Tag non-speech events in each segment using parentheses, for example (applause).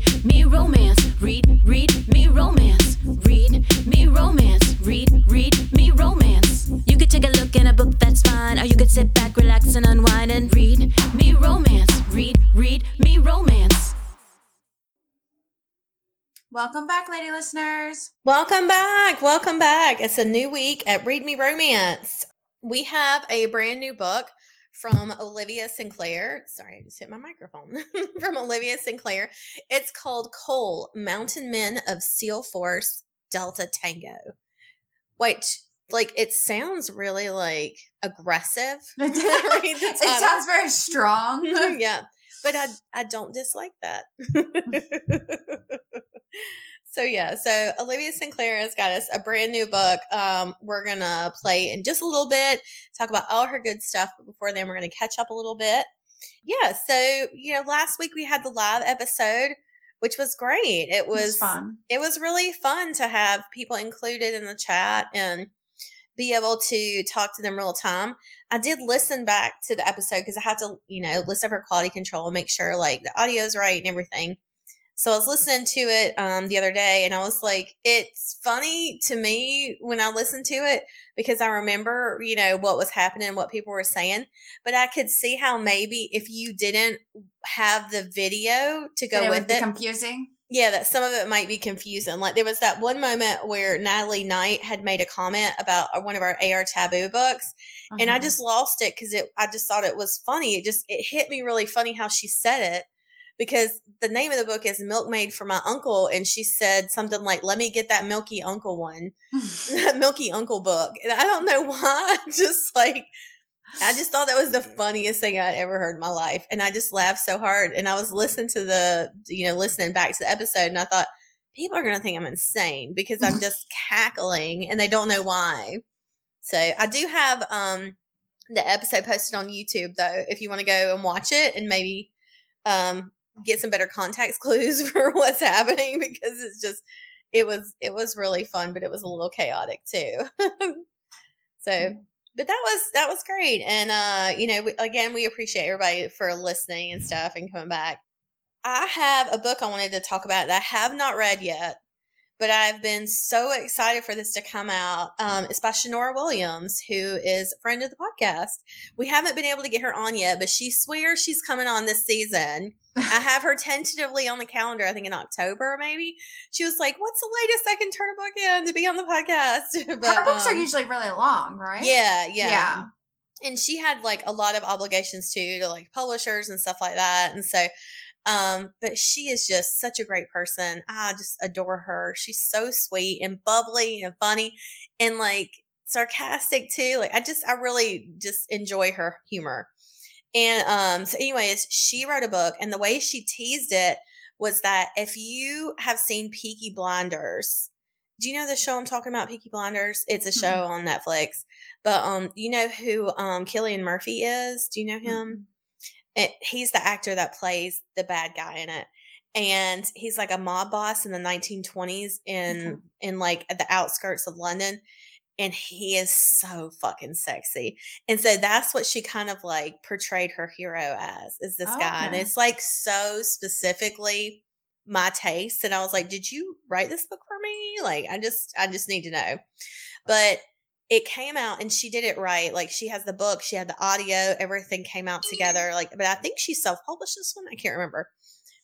read me romance. Read, read me romance. Read me romance. Read, read me romance. You could take a look in a book, that's fine. Or you could sit back, relax, and unwind and read me romance. Read, read me romance. Welcome back, lady listeners. Welcome back. Welcome back. It's a new week at Read Me Romance. We have a brand new book from Olivia Sinclair. Sorry, I just hit my microphone. (laughs) from Olivia Sinclair. It's called Cole Mountain Men of SEAL Force Delta Tango. which like it sounds really like aggressive. (laughs) It, Read the it title. sounds very strong. Mm-hmm, yeah, but I (laughs) I don't dislike that. So yeah, so Olivia Sinclair has got us a brand new book. Um, we're gonna play in just a little bit, talk about all her good stuff, but before then, we're gonna catch up a little bit. Yeah, so you know, last week we had the live episode, which was great. It It was was fun. it was really fun to have people included in the chat and be able to talk to them real time. I did listen back to the episode because I had to, you know, listen for quality control and make sure like the audio is right and everything. So I was listening to it um, the other day and I was like, it's funny to me when I listen to it because I remember, you know, what was happening, what people were saying. But I could see how maybe if you didn't have the video to go it with it, confusing. yeah, that some of it might be confusing. Like there was that one moment where Natalie Knight had made a comment about uh, one of our AR taboo books, and I Uh-huh. just lost it because it. I just thought it was funny. It just it hit me really funny how she said it because the name of the book is Milkmaid for My Uncle, and she said something like, "Let me get that Milky Uncle one, (laughs) that Milky Uncle book," and I don't know (laughs) why. Just like I just thought that was the funniest thing I'd ever heard in my life. And I just laughed so hard. And I was listening to the, you know, listening back to the episode and I thought, people are going to think I'm insane because I'm just (laughs) cackling and they don't know why. So I do have um the episode posted on YouTube though, if you want to go and watch it and maybe um get some better context (laughs) clues for what's happening because it's just it was it was really fun, but it was a little chaotic too. (laughs) so but that was that was great. And uh you know we, again we appreciate everybody for listening and stuff and coming back. I have a book i wanted to talk about that i have not read yet but i've been so excited for this to come out um it's by Shanora williams who is a friend of the podcast we haven't been able to get her on yet but she swears she's coming on this season i (laughs) have her tentatively on the calendar i think in october maybe she was like what's the latest i can turn a book in to be on the podcast (laughs) but, Her books are um, usually really long, right? yeah, yeah. Yeah. And she had like a lot of obligations too to like publishers and stuff like that. And so um but she is just such a great person. I just adore her. She's so sweet and bubbly and funny and like sarcastic too. Like I just I really just enjoy her humor. And um so anyways, she wrote a book and the way she teased it was that if you have seen Peaky Blinders, do you know the show I'm talking about, Peaky Blinders? It's a show on Netflix. But um, you know who um Cillian Murphy is? Do you know him? It, he's the actor that plays the bad guy in it, and he's like a mob boss in the 1920s mm-hmm. in Okay. in like at the outskirts of London, and he is so fucking sexy. And so that's what she kind of like portrayed her hero as is this oh, guy, and it's like so specifically my taste. And I was like, did you write this book for me? Like, I just I just need to know, but it came out and she did it right. Like she has the book, she had the audio, everything came out together. Like, but I think she self-published this one. I can't remember.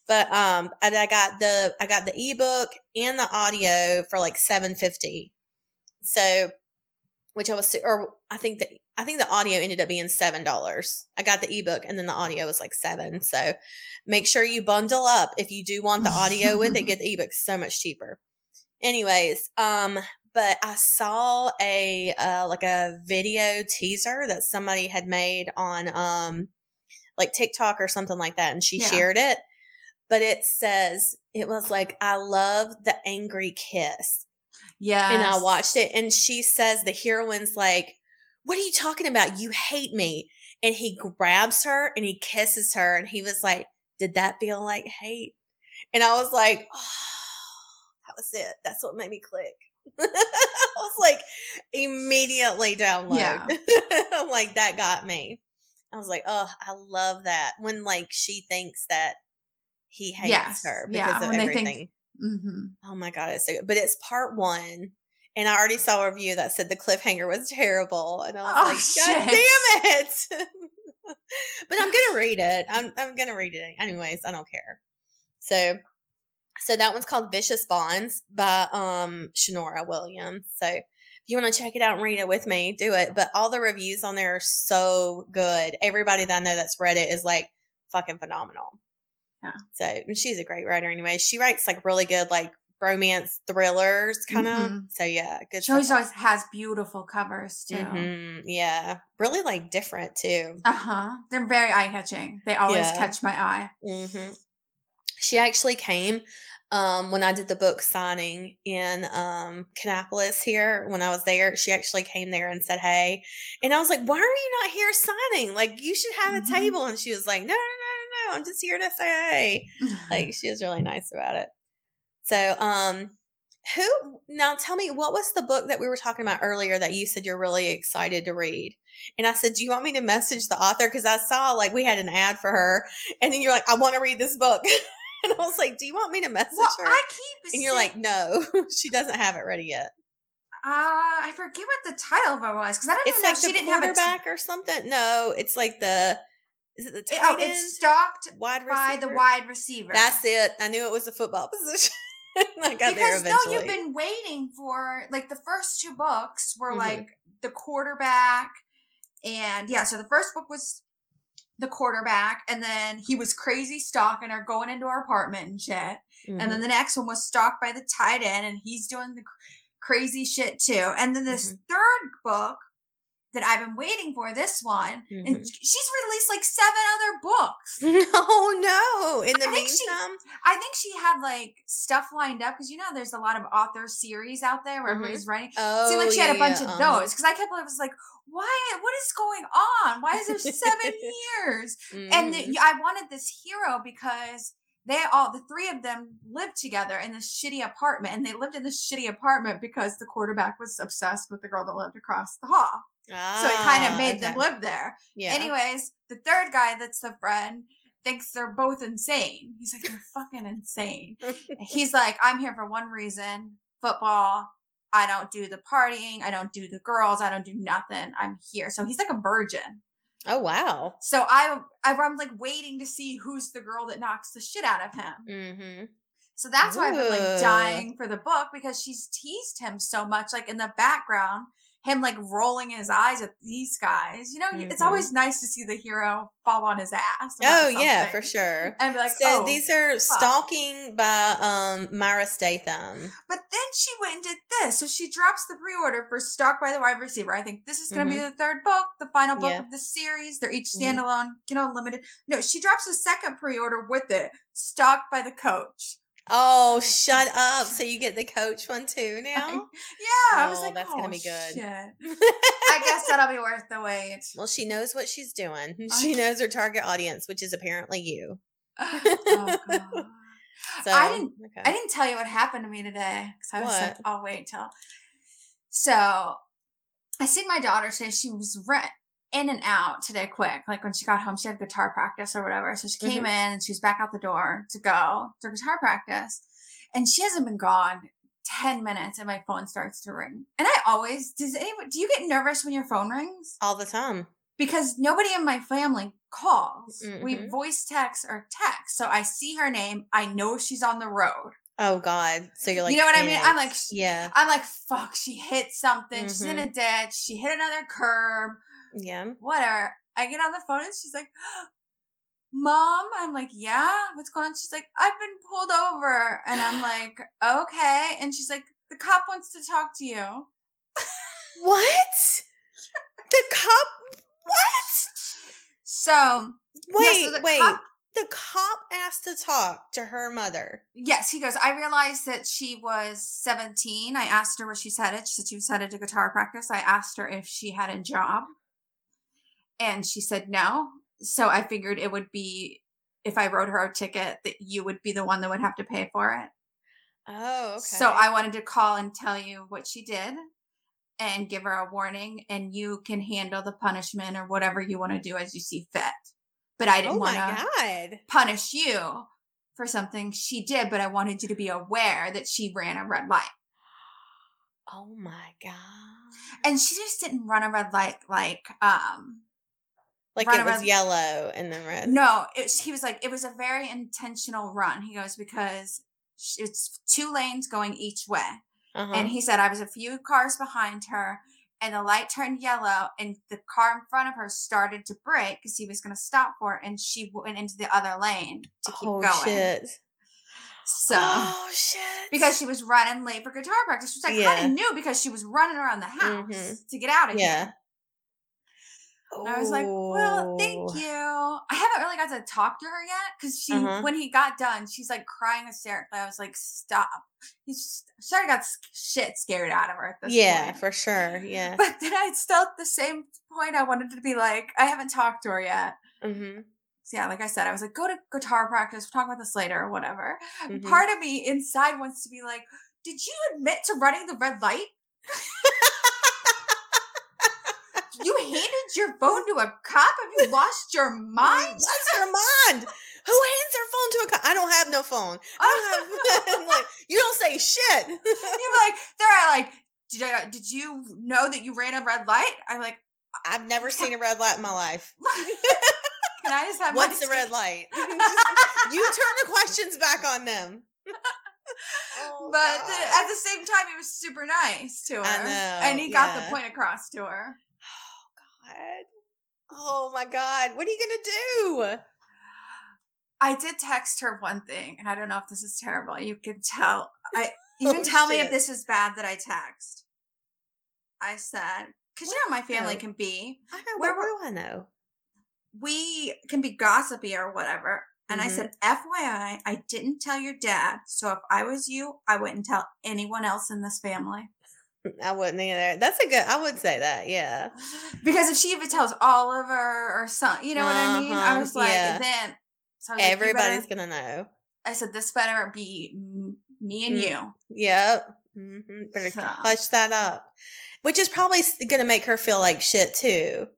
But um and I got the I got the ebook and the audio for like 750. So which I was or I think that I think the audio ended up being seven dollars. I got the ebook and then the audio was like seven. So make sure you bundle up if you do want the audio with it, get the ebook so much cheaper. Anyways, um, but I saw a uh like a video teaser that somebody had made on um like TikTok or something like that, and she Yeah. shared it. But it says it was like I love the angry kiss Yeah. and I watched it, and she says the heroine's like, "What are you talking about? You hate me!" And he grabs her and he kisses her, and he was like, "Did that feel like hate?" And I was like, "Oh, that was it. That's what made me click." (laughs) I was like, immediately download. Yeah. I'm (laughs) like, that got me. I was like, oh, I love that when like she thinks that he hates Yes, her yeah, because of when they think- everything. hmm Oh my god, it's so good. But it's part one. And I already saw a review that said the cliffhanger was terrible. And I was Oh, like, God shit. damn it. (laughs) but I'm gonna read it. I'm I'm gonna read it anyways. I don't care. So so that one's called Vicious Bonds by um Shanora Williams. So if you want to check it out and read it with me, do it. But all the reviews on there are so good. Everybody that I know that's read it is like fucking phenomenal. Yeah. So she's a great writer anyway. She writes like really good like romance thrillers kind of. Mhm. So yeah, good. She always always has beautiful covers too. Mhm, Yeah, really like different too. Uh huh. They're very eye catching. They always Yeah. catch my eye. hmm She actually came um, when I did the book signing in um, Kannapolis here. When I was there, she actually came there and said, "Hey," and I was like, "Why are you not here signing? Like, you should have a table." And she was like, "No, no, no, no, no! I'm just here to say hey." Like, (sighs) she was really nice about it. So, um, who now? Tell me, what was the book that we were talking about earlier that you said you're really excited to read? And I said, Do you want me to message the author? Because I saw like we had an ad for her, and then you're like, I want to read this book. (laughs) (laughs) and I was like, Do you want me to message well, her? I keep. and you're like, No, (laughs) she doesn't have it ready yet. uh, I forget what the title of it was because I don't It's even know like if she didn't have a. T- quarterback or something. No, it's like the is it the it- tight oh, it's stalked wide by the receiver? wide receiver. That's it. I knew it was a football (laughs) position. I got there because no, you've been waiting for like the first two books were Mhm. like the quarterback, and yeah, so the first book was the quarterback, and then he was crazy stalking her, going into her apartment and shit. And Mhm. then the next one was stalked by the tight end, and he's doing the cr- crazy shit too. And then this Mm-hmm. third book that I've been waiting for, this one, and Mhm. she's released like seven other books. No, (laughs) no. In the I think she- meantime, I think she had like stuff lined up because you know there's a lot of author series out there where Mhm. everybody's writing. oh, Seemed like she had a bunch yeah, of uh-huh. those because I kept I was like, why? What is going on? Why is there seven (laughs) years? And Mhm. the, I wanted this hero because they all the three of them lived together in this shitty apartment, and they lived in this shitty apartment because the quarterback was obsessed with the girl that lived across the hall. So it kind Ah, of made them live there. Yeah. Anyways, the third guy that's the friend thinks they're both insane. He's like, you're fucking insane. (laughs) He's like, I'm here for one reason football. I don't do the partying. I don't do the girls. I don't do nothing. I'm here. So he's like a virgin. oh wow. So I, I I'm like waiting to see who's the girl that knocks the shit out of him. Mm-hmm. So that's why I've been like dying for the book because she's teased him so much, like in the background, him like rolling his eyes at these guys. You know, it's Mhm. always nice to see the hero fall on his ass. Oh yeah, for sure. And be like, so oh. these are fuck. stalking by um Myra Statham. But then she went and did this. So she drops the pre-order for Stalked by the Wide Receiver. I think this is going to be the third book, the final book Mm-hmm. Yeah. of the series. They're each Mhm. standalone, you know, limited. No, she drops a second pre-order with it, Stalked by the Coach. Oh, shut up! So you get the coach one too now. Yeah, I was Oh, like, that's oh, gonna be good. (laughs) I guess that'll be worth the wait. well, she knows what she's doing. (laughs) She knows her target audience, which is apparently you. (sighs) oh, (laughs) God. So I didn't- Okay. I didn't tell you what happened to me today because I was like, "I'll wait till. So I seen my daughter today. She was re- in and out today quick. Like when she got home, she had guitar practice or whatever. So she came in and she was back out the door to go to guitar practice. And she hasn't been gone 10 minutes and my phone starts to ring. And I always, does anyone, do you get nervous when your phone rings? all the time. because nobody in my family calls. We Mhm. voice text or text. So I see her name. I know she's on the road. Oh God! So you're like, you know what I mean? I'm like, yeah, I'm like, fuck, she hit something. She's in Mm-hmm. a ditch. She hit another curb. Yeah. Whatever. I get on the phone and she's like, (gasps) Mom, I'm like, yeah, what's going on? She's like, I've been pulled over. And I'm like, okay. And she's like, the cop wants to talk to you. What? the cop? What? So, Wait, so the wait. cop- the cop asked to talk to her mother. Yes, he goes. I realized that she was 17. I asked her where she's headed. She said she was headed to guitar practice. I asked her if she had a job, and she said no. So I figured it would be if I wrote her a ticket that you would be the one that would have to pay for it. Oh, okay. So I wanted to call and tell you what she did and give her a warning, and you can handle the punishment or whatever you want to do as you see fit. But I Oh didn't want to punish you for something she did, but I wanted you to be aware that she ran a red light. Oh my god. And she just didn't run a red light like um Like it was yellow and then red. no, it, he was like it was a very intentional run. He goes because it's two lanes going each way. Uh-huh. And he said I was a few cars behind her and the light turned yellow and the car in front of her started to brake because he was going to stop for it and she went into the other lane to keep oh going. shit. So oh shit. because she was running late for guitar practice, which I Yeah. kind of knew because she was running around the house Mhm. to get out of Yeah. here. And I was like, well, thank Oh. you. I haven't really got to talk to her yet because she, Uh-huh. when he got done, she's like crying hysterically. I was like, stop. He's just, sort of got shit scared out of her at this Yeah, point. for sure. (laughs) Yeah. But then I still, at the same point, I wanted to be like, I haven't talked to her yet. hmm So yeah, like I said, I was like, go to guitar practice. We'll talk about this later or whatever. Mhm. Part of me inside wants to be like, did you admit to running the red light? (laughs) you handed your phone to a cop? Have you lost your mind? What's your mind? Who (laughs) hands their phone to a co- I don't have no phone. I don't have, (laughs) like, (laughs) you don't say shit. You're like, they're like, did, I, did you know that you ran a red light? I'm like, I've never seen a red light in my life. can I just have What's the red light? you turn the questions back on them. Oh, But God. at the same time, he was super nice to her. Know, and he got the point across to her. Oh my God. What are you gonna do? I did text her one thing, and I don't know if this is terrible. You can tell. (laughs) I you can Oh, tell me if this is bad that I text. I said, because you know my family No. can be. I know. Where Where, do I know? We can be gossipy or whatever. And I Mhm. said, FYI, I didn't tell your dad. So if I was you, I wouldn't tell anyone else in this family. I wouldn't either. That's a good. I would say that. Yeah. (sighs) Because if she even tells Oliver or some, you know what I mean? I Uh-huh, was like, yeah. then so was like, better- Everybody's gonna know. I said, this better be me and Mm. you. Yep. hmm Better So- hush that up. Which is probably gonna make her feel like shit too.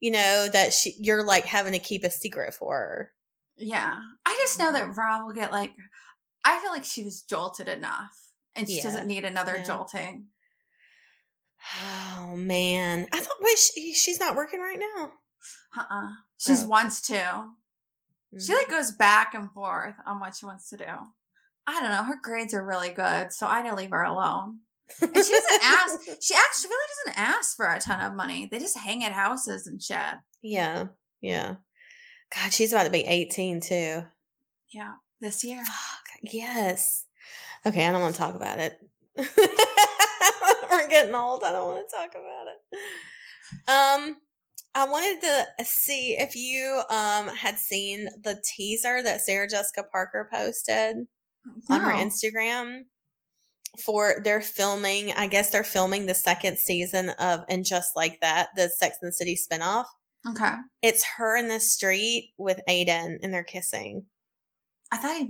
You know that she you're like having to keep a secret for her. Yeah. I just know Mm-hmm. that Rob will get like, I feel like she was jolted enough and she Yeah. doesn't need another Yeah. jolting. Oh man, I thought wait she, she's not working right now. Uh uh She's Oh. wants to. She Mhm. like goes back and forth on what she wants to do. I don't know. Her grades are really good, so I don't leave her alone. And she doesn't ask. (laughs) She actually really doesn't ask for a ton of money. They just hang at houses and shit. yeah, yeah. God, she's about to be eighteen too. Yeah, this year. Fuck yes. Okay, I don't want to talk about it. (laughs) (laughs) We're getting old. I don't want to talk about it. Um, I wanted to see if you um had seen the teaser that Sarah Jessica Parker posted on her Instagram for they're filming. I guess they're filming the second season of And Just Like That, the Sex and the City spinoff. Okay. It's her in the street with Aidan, and they're kissing. I thought.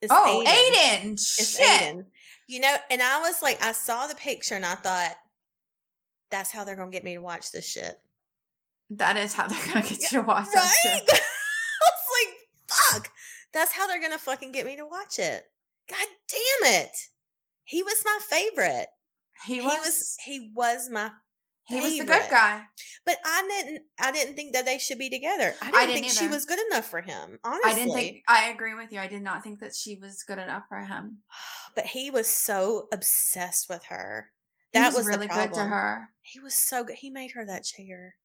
It's Oh, Aidan. It's Shit. Aidan. You know, and I was like, I saw the picture and I thought, that's how they're gonna get me to watch this shit. That is how they're gonna get you to watch that Right? shit. (laughs) I was like, fuck. That's how they're gonna fucking get me to watch it. God damn it. He was my favorite. He He was. was he was my He was the good guy. but I didn't I didn't think that they should be together. I didn't, didn't think she was good enough for him, honestly. I didn't think. I agree with you. I did not think that she was good enough for him. (sighs) but he was so obsessed with her. He That was, was, really good to her. He was so good. He made her that chair.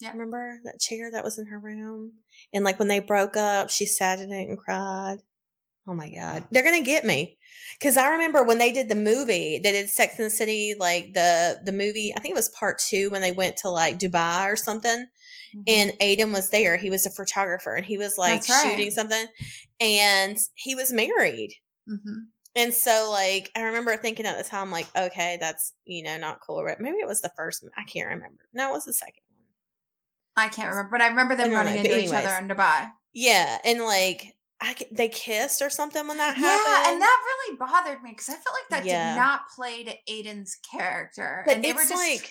Yeah. Remember that chair that was in her room? And like when they broke up, she sat in it and cried. Oh my God. They're gonna get me. Cause I remember when they did the movie, they did Sex and the City, like the the movie, I think it was part two when they went to like Dubai or something. Mhm. And Aidan was there. He was a photographer and he was like right. shooting something. And he was married. Mhm. And so, like, I remember thinking at the time, like, okay, that's you know not cool. But maybe it was the first. I can't remember. No, it was the second one. I can't remember, but I remember them I running know, into each other anyways. in Dubai. Yeah, and like, I they kissed or something when that Yeah, happened. Yeah, and that really bothered me because I felt like that Yeah. did not play to Aidan's character. but and they it's were just like,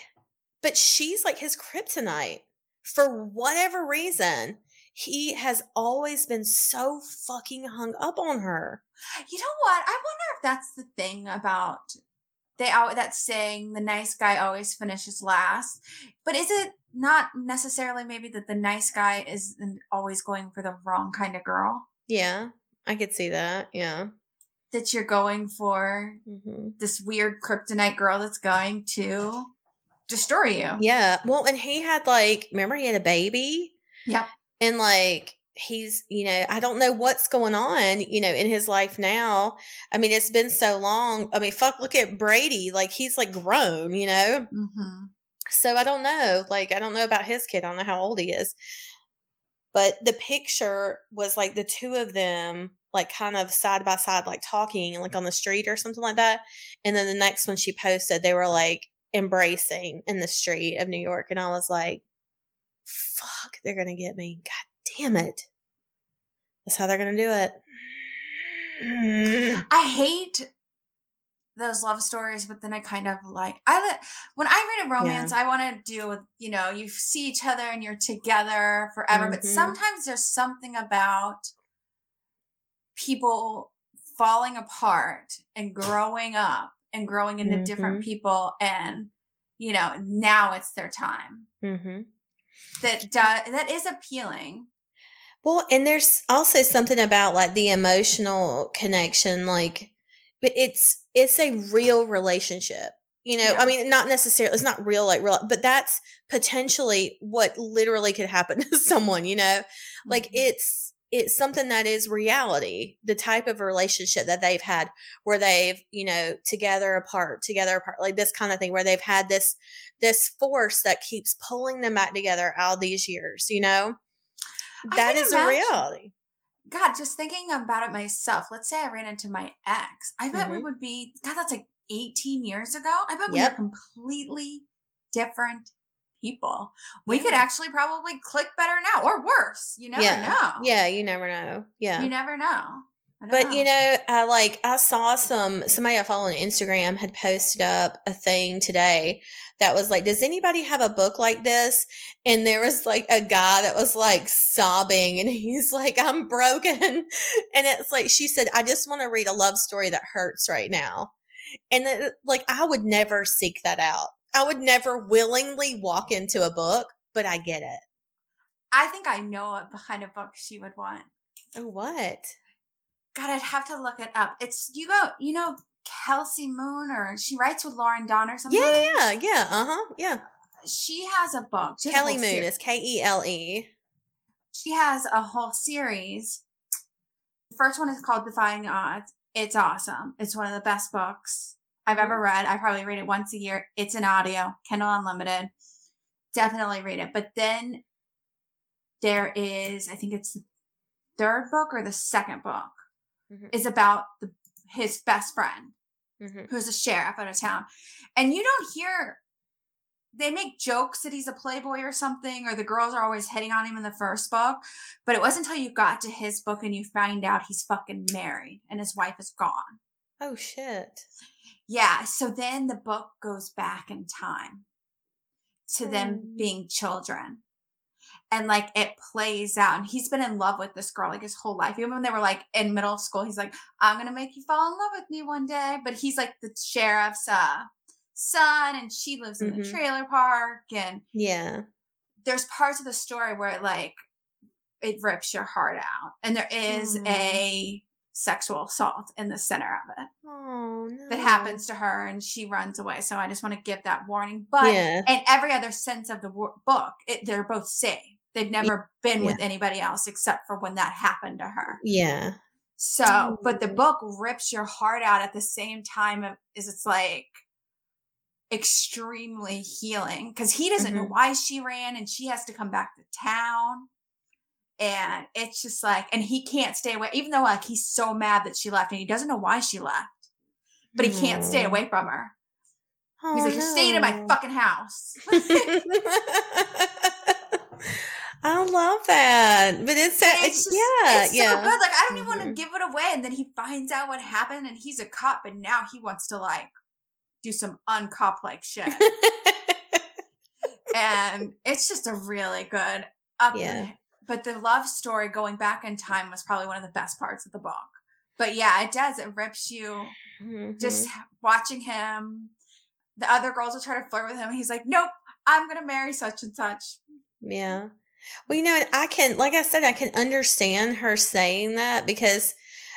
but she's like his kryptonite for whatever reason. he has always been so fucking hung up on her. You know what? I wonder if that's the thing about they out that saying the nice guy always finishes last. But is it not necessarily maybe that the nice guy is always going for the wrong kind of girl? Yeah, I could see that. Yeah. That you're going for hmm this weird kryptonite girl that's going to destroy you. Yeah. Well, and he had like, remember he had a baby? Yeah. and like he's you know i don't know what's going on you know in his life now i mean it's been so long i mean fuck look at brady like he's like grown you know hmm so i don't know like i don't know about his kid i don't know how old he is but the picture was like the two of them like kind of side by side like talking like on the street or something like that and then the next one she posted they were like embracing in the street of new york and i was like fuck they're gonna get me god damn it that's how they're gonna do it. I hate those love stories, but then I kind of like I when I read a romance, I want to do with you know you see each other and you're together forever. But Mhm. sometimes there's something about people falling apart and growing up and growing into different people, and you know now it's their time. mm-hmm. That do- that is appealing. Well, and there's also something about like the emotional connection, like, but it's it's a real relationship. You know, Yeah. I mean, not necessarily it's not real, like real, but that's potentially what literally could happen (laughs) to someone. You know, like Mhm. it's it's something that is reality. The type of relationship that they've had, where they've you know together apart, together apart, like this kind of thing, where they've had this this force that keeps pulling them back together all these years. You know, that is is a reality. God, just thinking about it myself. Let's say I ran into my ex. I bet we Mhm. would be, God, that's like 18 years ago. I bet we Yep. were completely different people. We could actually probably click better now or worse. You never Yeah. know. Yeah, you never know. Yeah. You never know. But you know, I like I saw some somebody I follow on Instagram had posted up a thing today that was like, Does anybody have a book like this? And there was like a guy that was like sobbing and (laughs) he's like, I'm broken. (laughs) And it's like she said, I just want to read a love story that hurts right now. And it, like I would never seek that out. I would never willingly walk into a book, but I get it. I think I know what kind of book she would want. Oh, what? God, I'd have to look it up. It's, you go, you know, Kele Moon or she writes with Lauren Dawn or something. Yeah, yeah, yeah. Uh huh. Yeah. She has a book. Has a Kele whole Moon series. is K E L E. she has a whole series. The first one is called Defying the Odds. It's awesome. It's one of the best books I've ever read. I probably read it once a year. It's an audio, Kindle Unlimited. Definitely read it. But then there is, I think it's the third book or the second book, Mhm. is about the, his best friend Mhm. who's a sheriff out of town. And you don't hear they make jokes that he's a playboy or something, or the girls are always hitting on him in the first book. But it wasn't until you got to his book and you find out he's fucking married and his wife is gone. Oh shit. Yeah. So then the book goes back in time to them Mm. being children. And like it plays out. And he's been in love with this girl like his whole life. Even when they were like in middle school, he's like, I'm gonna make you fall in love with me one day. But he's like the sheriff's uh son and she lives in the Mhm. trailer park. And Yeah. there's parts of the story where it like it rips your heart out. And there is Aw. a sexual assault in the center of it Oh no. that happens to her and she runs away. So I just want to give that warning. But Yeah. in every other sense of the book, it, they're both safe. They've never been with anybody else except for when that happened to her. Yeah. So, but the Mm. book rips your heart out at the same time is it's like extremely healing because he doesn't know Mhm. why she ran and she has to come back to town. And it's just like, and he can't stay away, even though like he's so mad that she left and he doesn't know why she left, but he can't stay away from her. Oh, He's like, You're staying in my fucking house. (laughs) (laughs) I love that, but it's, And it's, just- yeah, it's yeah. so good. Like I don't even want to Mhm. give it away. And then he finds out what happened, and he's a cop, but now he wants to like do some uncop like shit. and it's just a really good up. Yeah. but the love story going back in time was probably one of the best parts of the book. But yeah, it does. It rips you just Mhm. watching him. The other girls will try to flirt with him. And he's like, nope, I'm gonna marry such and such. Yeah. Well, you know, I can, like I said, I can understand her saying that because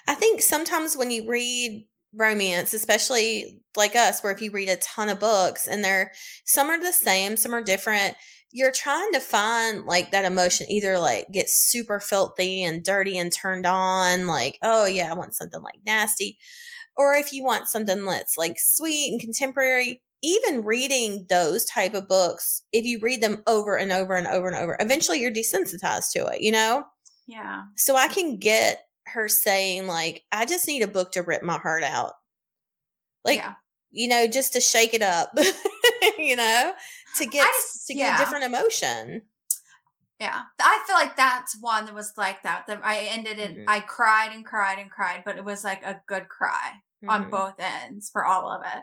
I think sometimes when you read romance, especially like us, where if you read a ton of books and they're some are the same, some are different, you're trying to find like that emotion, either like get super filthy and dirty and turned on, like, oh yeah, I want something like nasty. Or if you want something that's like sweet and contemporary, even reading those type of books, if you read them over and over and over and over, eventually you're desensitized to it, you know? Yeah. So I can get her saying, like, I just need a book to rip my heart out. Like, yeah. you know, just to shake it up, (laughs) you know, to get just- to get yeah. a different emotion. Yeah. I feel like that's one that was like that. That I ended it, Mhm. I cried and cried and cried, but it was like a good cry on Mhm. both ends for all of it.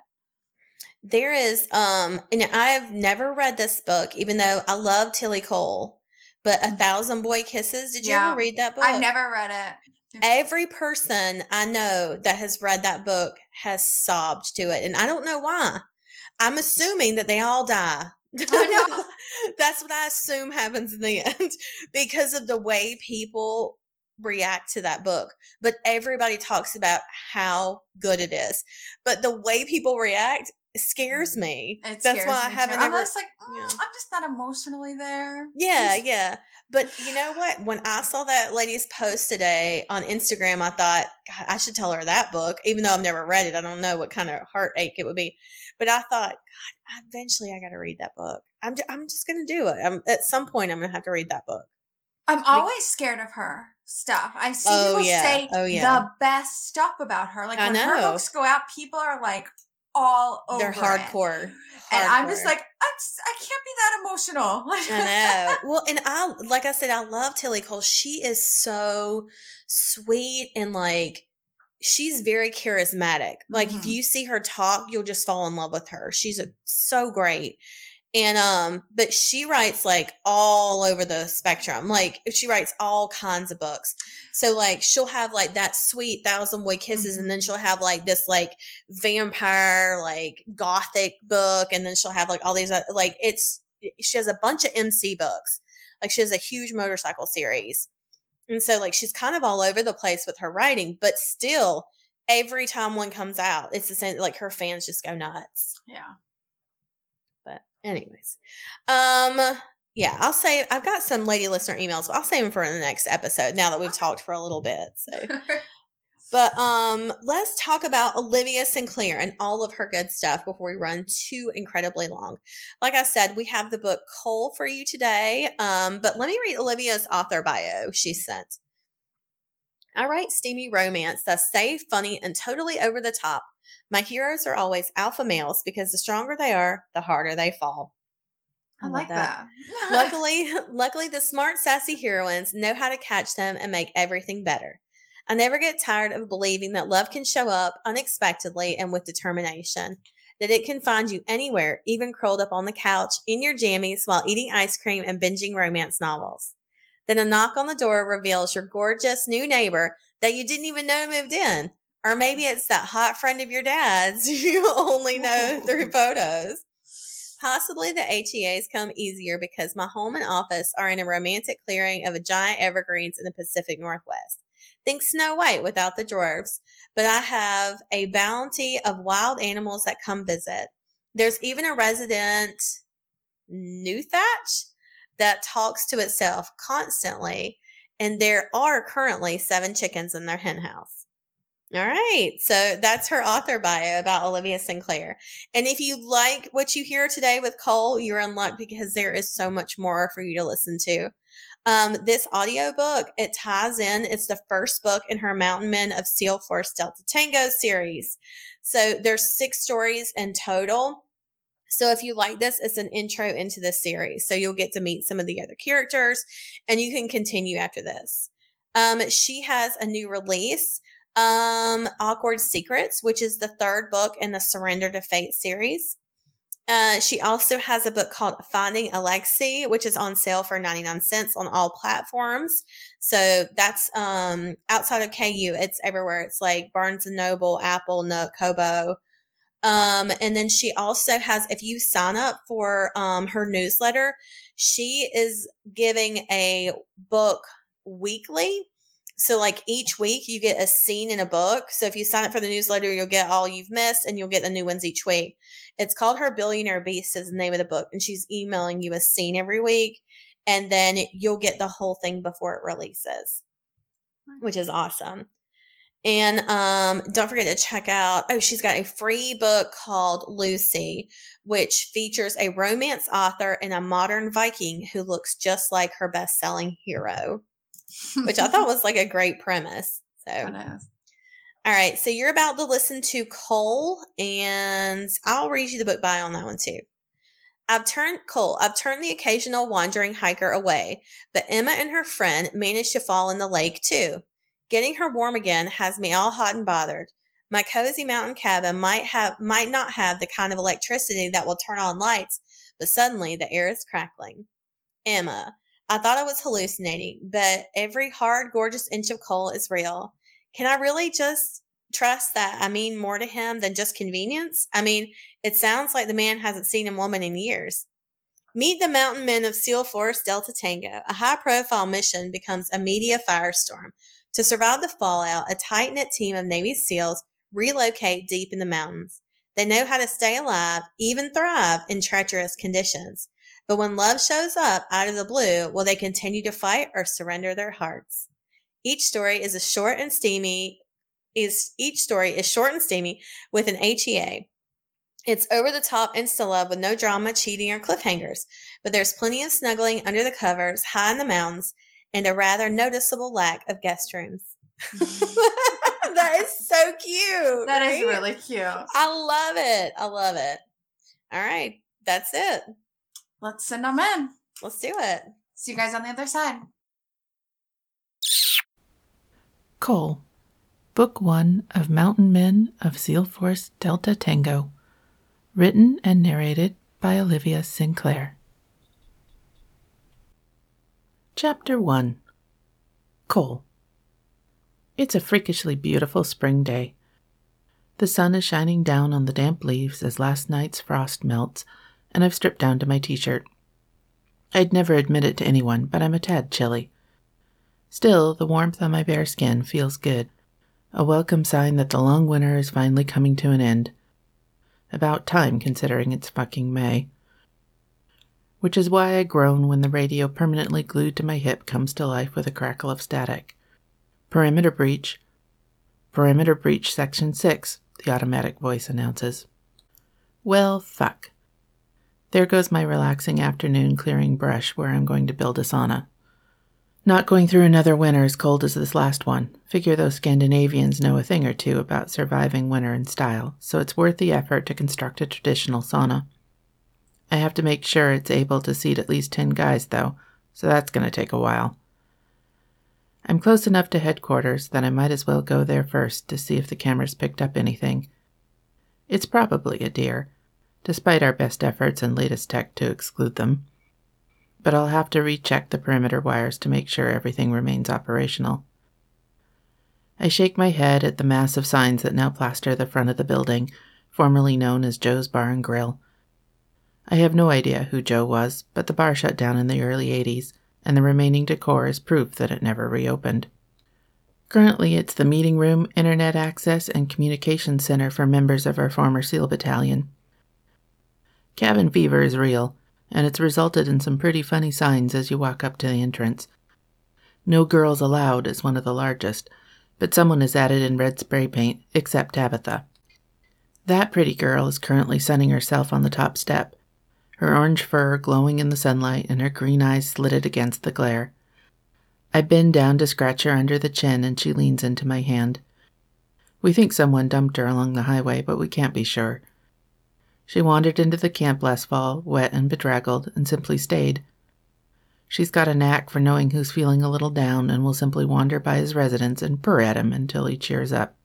There is um and I've never read this book, even though I love Tilly Cole. But A Thousand Boy Kisses. Did you Mm-hmm. Yeah. ever read that book? I've never read it. Every person I know that has read that book has sobbed to it. And I don't know why. I'm assuming that they all die. (laughs) I know. (laughs) That's what I assume happens in the end (laughs) because of the way people react to that book. But everybody talks about how good it is. But the way people react scares me. It That's scares why I too. haven't I'm just like, mm, yeah. I'm just not emotionally there. Yeah, Just- yeah. But you know what? When (sighs) I saw that lady's post today on Instagram, I thought, God, I should tell her that book, even though I've never read it. I don't know what kind of heartache it would be. But I thought, God, eventually I got to read that book. I'm, I'm just going to do it. I'm, at some point, I'm going to have to read that book. I'm always scared of her stuff. I see Oh, people yeah. say Oh, yeah. the best stuff about her. Like I when her books go out, people are like all over. They're it. hardcore. And I'm just like, I'm just, I can't be that emotional. I (laughs) know. Well, and I, like I said, I love Tilly Cole. She is so sweet and like, she's very charismatic. Like, if Mhm. you see her talk, you'll just fall in love with her. She's a, so great. And, um, but she writes like all over the spectrum. Like, she writes all kinds of books. So, like, she'll have like that sweet thousand boy kisses, Mhm. and then she'll have like this like vampire, like gothic book, and then she'll have like all these, like, it's, she has a bunch of MC books. Like, she has a huge motorcycle series. And so, like, she's kind of all over the place with her writing, but still, every time one comes out, it's the same. Like, her fans just go nuts. yeah. Anyways, um, yeah, I'll say I've got some lady listener emails, I'll save them for the next episode now that we've talked for a little bit. So, but um, let's talk about Olivia Sinclair and all of her good stuff before we run too incredibly long. Like I said, we have the book Cole for you today. Um, but let me read Olivia's author bio she sent. I write steamy romance that's safe, funny, and totally over the top. My heroes are always alpha males because the stronger they are, the harder they fall. I love like that. luckily, (laughs) (laughs) luckily, the smart, sassy heroines know how to catch them and make everything better. I never get tired of believing that love can show up unexpectedly and with determination. That it can find you anywhere, even curled up on the couch in your jammies while eating ice cream and binging romance novels. Then a knock on the door reveals your gorgeous new neighbor that you didn't even know moved in. Or maybe it's that hot friend of your dad's (laughs) you only know through (laughs) photos. Possibly the HEAs come easier because my home and office are in a romantic clearing of a giant evergreens in the Pacific Northwest. Think Snow White without the dwarves, but I have a bounty of wild animals that come visit. There's even a resident nuthatch that talks to itself constantly, and there are currently seven chickens in their hen house. All right. So that's her author bio about Olivia Sinclair. And if you like what you hear today with Cole, you're in luck because there is so much more for you to listen to. Um, this audiobook, it ties in. It's the first book in her Mountain Men of Seal Force Delta Tango series. So there's six stories in total. So if you like this, it's an intro into the series. So you'll get to meet some of the other characters and you can continue after this. Um, she has a new release um awkward secrets which is the third book in the surrender to fate series Uh, she also has a book called Finding Alexi, which is on sale for 99 cents on all platforms. So that's um, outside of KU. It's everywhere. It's like Barnes and Noble, Apple, Nook, Kobo. Um, and then she also has, if you sign up for um, her newsletter, she is giving a book weekly. So, like each week, you get a scene in a book. So, if you sign up for the newsletter, you'll get all you've missed and you'll get the new ones each week. It's called Her Billionaire Beast, is the name of the book. And she's emailing you a scene every week. And then you'll get the whole thing before it releases, which is awesome. And um, don't forget to check out, oh, she's got a free book called Lucy, which features a romance author and a modern Viking who looks just like her best selling hero, which I thought (laughs) was like a great premise. So, all right. So you're about to listen to Cole, and I'll read you the book by on that one too. I've turned Cole, I've turned the occasional wandering hiker away, but Emma and her friend managed to fall in the lake too. Getting her warm again has me all hot and bothered. My cozy mountain cabin might have might not have the kind of electricity that will turn on lights, but suddenly the air is crackling. Emma, I thought I was hallucinating, but every hard, gorgeous inch of Cole is real. Can I really just trust that I mean more to him than just convenience? I mean, it sounds like the man hasn't seen a woman in years. Meet the mountain men of Seal Force Delta Tango. A high profile mission becomes a media firestorm. To survive the fallout, a tight knit team of Navy SEALs relocate deep in the mountains. They know how to stay alive, even thrive in treacherous conditions. But when love shows up out of the blue, will they continue to fight or surrender their hearts? Each story is a short and steamy is each story is short and steamy with an HEA. It's over the top insta love with no drama, cheating, or cliffhangers, but there's plenty of snuggling under the covers, high in the mountains, and a rather noticeable lack of guest rooms. Mm-hmm. (laughs) that is so cute. That is right? really cute. I love it. I love it. All right. That's it. Let's send them in. Let's do it. See you guys on the other side. Cole, Book 1 of Mountain Men of SEAL Force Delta Tango. Written and narrated by Olivia Sinclair. Chapter 1 Cole. It's a freakishly beautiful spring day. The sun is shining down on the damp leaves as last night's frost melts, and I've stripped down to my t shirt. I'd never admit it to anyone, but I'm a tad chilly. Still, the warmth on my bare skin feels good, a welcome sign that the long winter is finally coming to an end. About time, considering it's fucking May. Which is why I groan when the radio permanently glued to my hip comes to life with a crackle of static. Perimeter breach. Perimeter breach section 6, the automatic voice announces. Well, fuck. There goes my relaxing afternoon clearing brush where I'm going to build a sauna. Not going through another winter as cold as this last one. Figure those Scandinavians know a thing or two about surviving winter in style, so it's worth the effort to construct a traditional sauna. I have to make sure it's able to seat at least 10 guys, though, so that's going to take a while. I'm close enough to headquarters that I might as well go there first to see if the cameras picked up anything. It's probably a deer, despite our best efforts and latest tech to exclude them. But I'll have to recheck the perimeter wires to make sure everything remains operational. I shake my head at the mass of signs that now plaster the front of the building, formerly known as Joe's Bar and Grill. I have no idea who Joe was, but the bar shut down in the early 80s, and the remaining decor is proof that it never reopened. Currently, it's the meeting room, internet access, and communication center for members of our former SEAL battalion. Cabin fever is real, and it's resulted in some pretty funny signs as you walk up to the entrance. No girls allowed is one of the largest, but someone is added in red spray paint, except Tabitha. That pretty girl is currently sunning herself on the top step, her orange fur glowing in the sunlight and her green eyes slitted against the glare. I bend down to scratch her under the chin and she leans into my hand. We think someone dumped her along the highway, but we can't be sure. She wandered into the camp last fall, wet and bedraggled, and simply stayed. She's got a knack for knowing who's feeling a little down and will simply wander by his residence and purr at him until he cheers up.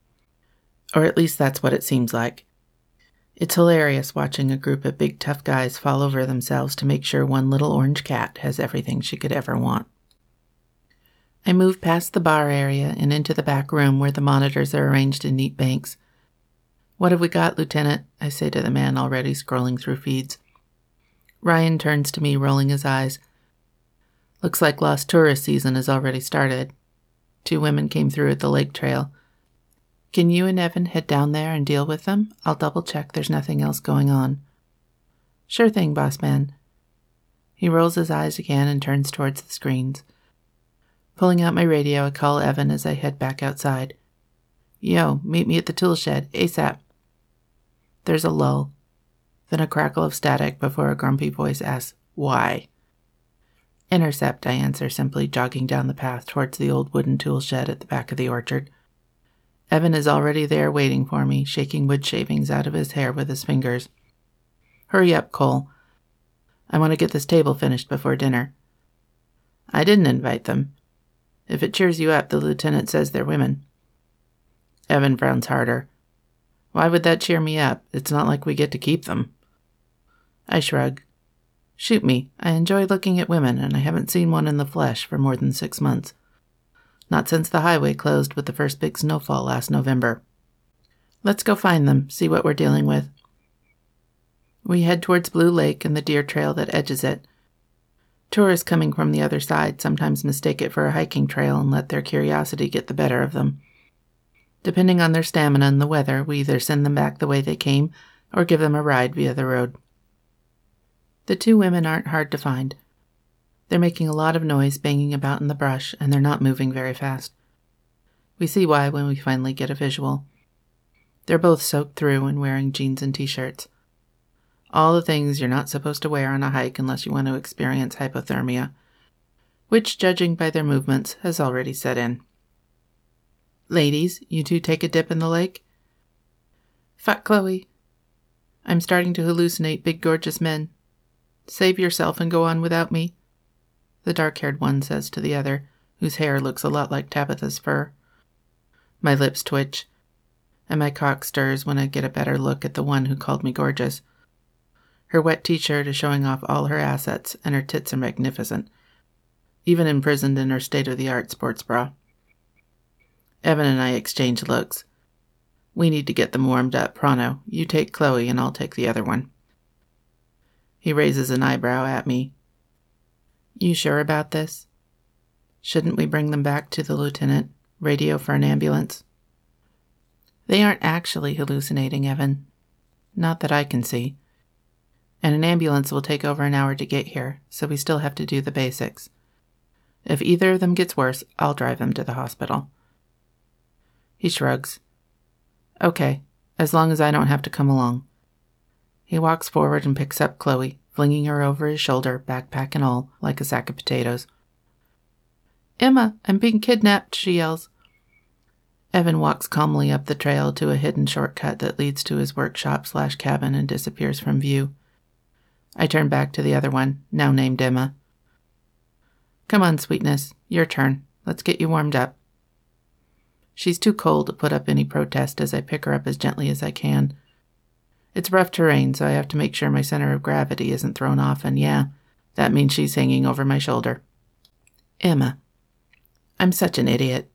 Or at least that's what it seems like. It's hilarious watching a group of big tough guys fall over themselves to make sure one little orange cat has everything she could ever want. I move past the bar area and into the back room where the monitors are arranged in neat banks. What have we got, Lieutenant? I say to the man already scrolling through feeds. Ryan turns to me, rolling his eyes. Looks like lost tourist season has already started. Two women came through at the lake trail. Can you and Evan head down there and deal with them? I'll double check there's nothing else going on. Sure thing, boss man. He rolls his eyes again and turns towards the screens. Pulling out my radio, I call Evan as I head back outside. Yo, meet me at the tool shed, ASAP. There's a lull, then a crackle of static before a grumpy voice asks, Why? Intercept, I answer, simply jogging down the path towards the old wooden tool shed at the back of the orchard. Evan is already there waiting for me, shaking wood shavings out of his hair with his fingers. Hurry up, Cole. I want to get this table finished before dinner. I didn't invite them. If it cheers you up, the lieutenant says they're women. Evan frowns harder. Why would that cheer me up? It's not like we get to keep them. I shrug. Shoot me. I enjoy looking at women, and I haven't seen one in the flesh for more than six months. Not since the highway closed with the first big snowfall last November. Let's go find them, see what we're dealing with. We head towards Blue Lake and the deer trail that edges it. Tourists coming from the other side sometimes mistake it for a hiking trail and let their curiosity get the better of them. Depending on their stamina and the weather, we either send them back the way they came or give them a ride via the road. The two women aren't hard to find. They're making a lot of noise banging about in the brush, and they're not moving very fast. We see why when we finally get a visual. They're both soaked through and wearing jeans and t shirts. All the things you're not supposed to wear on a hike unless you want to experience hypothermia, which, judging by their movements, has already set in. Ladies, you two take a dip in the lake? Fuck Chloe. I'm starting to hallucinate big, gorgeous men. Save yourself and go on without me the dark haired one says to the other, whose hair looks a lot like Tabitha's fur. My lips twitch, and my cock stirs when I get a better look at the one who called me gorgeous. Her wet t shirt is showing off all her assets, and her tits are magnificent, even imprisoned in her state of the art sports bra. Evan and I exchange looks. We need to get them warmed up, Prano. You take Chloe, and I'll take the other one. He raises an eyebrow at me, you sure about this? Shouldn't we bring them back to the lieutenant? Radio for an ambulance? They aren't actually hallucinating, Evan. Not that I can see. And an ambulance will take over an hour to get here, so we still have to do the basics. If either of them gets worse, I'll drive them to the hospital. He shrugs. Okay, as long as I don't have to come along. He walks forward and picks up Chloe, flinging her over his shoulder, backpack and all, like a sack of potatoes. Emma, I'm being kidnapped, she yells. Evan walks calmly up the trail to a hidden shortcut that leads to his workshop slash cabin and disappears from view. I turn back to the other one, now named Emma. Come on, sweetness, your turn. Let's get you warmed up. She's too cold to put up any protest as I pick her up as gently as I can it's rough terrain, so I have to make sure my center of gravity isn't thrown off, and yeah, that means she's hanging over my shoulder. Emma. I'm such an idiot.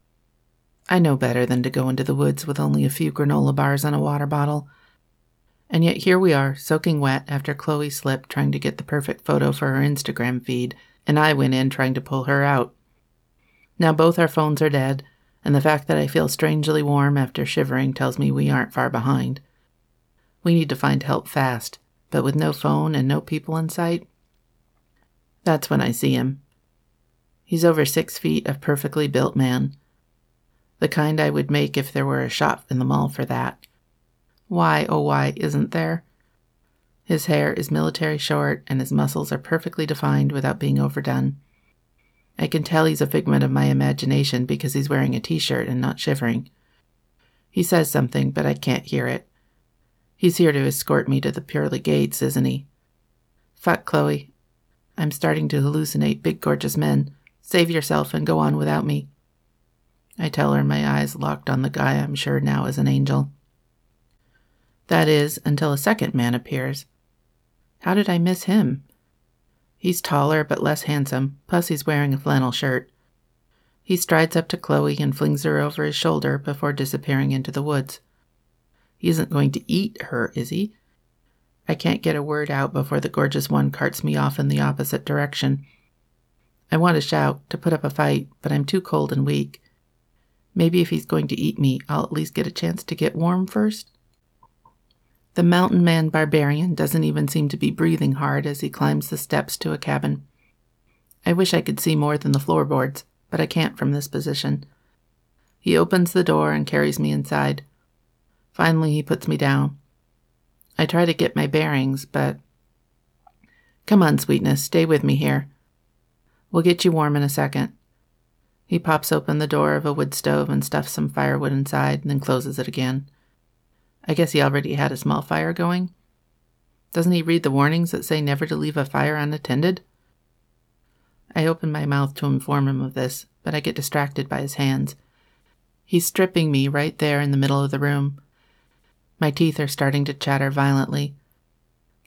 I know better than to go into the woods with only a few granola bars and a water bottle. And yet here we are, soaking wet after Chloe slipped trying to get the perfect photo for her Instagram feed, and I went in trying to pull her out. Now both our phones are dead, and the fact that I feel strangely warm after shivering tells me we aren't far behind. We need to find help fast, but with no phone and no people in sight. That's when I see him. He's over six feet of perfectly built man. The kind I would make if there were a shop in the mall for that. Why, oh, why isn't there? His hair is military short and his muscles are perfectly defined without being overdone. I can tell he's a figment of my imagination because he's wearing a t shirt and not shivering. He says something, but I can't hear it. He's here to escort me to the pearly gates, isn't he? Fuck, Chloe. I'm starting to hallucinate big, gorgeous men. Save yourself and go on without me. I tell her, my eyes locked on the guy I'm sure now is an angel. That is, until a second man appears. How did I miss him? He's taller but less handsome, plus he's wearing a flannel shirt. He strides up to Chloe and flings her over his shoulder before disappearing into the woods. He isn't going to eat her, is he? I can't get a word out before the gorgeous one carts me off in the opposite direction. I want to shout, to put up a fight, but I'm too cold and weak. Maybe if he's going to eat me, I'll at least get a chance to get warm first. The mountain man barbarian doesn't even seem to be breathing hard as he climbs the steps to a cabin. I wish I could see more than the floorboards, but I can't from this position. He opens the door and carries me inside. Finally, he puts me down. I try to get my bearings, but. Come on, sweetness, stay with me here. We'll get you warm in a second. He pops open the door of a wood stove and stuffs some firewood inside, and then closes it again. I guess he already had a small fire going. Doesn't he read the warnings that say never to leave a fire unattended? I open my mouth to inform him of this, but I get distracted by his hands. He's stripping me right there in the middle of the room. My teeth are starting to chatter violently.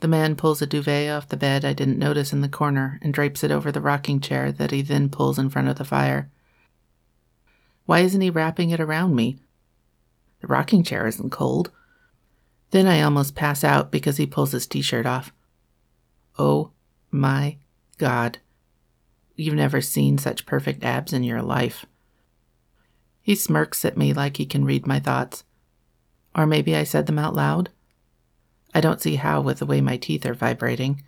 The man pulls a duvet off the bed I didn't notice in the corner and drapes it over the rocking chair that he then pulls in front of the fire. Why isn't he wrapping it around me? The rocking chair isn't cold. Then I almost pass out because he pulls his t shirt off. Oh my God. You've never seen such perfect abs in your life. He smirks at me like he can read my thoughts. Or maybe I said them out loud? I don't see how with the way my teeth are vibrating.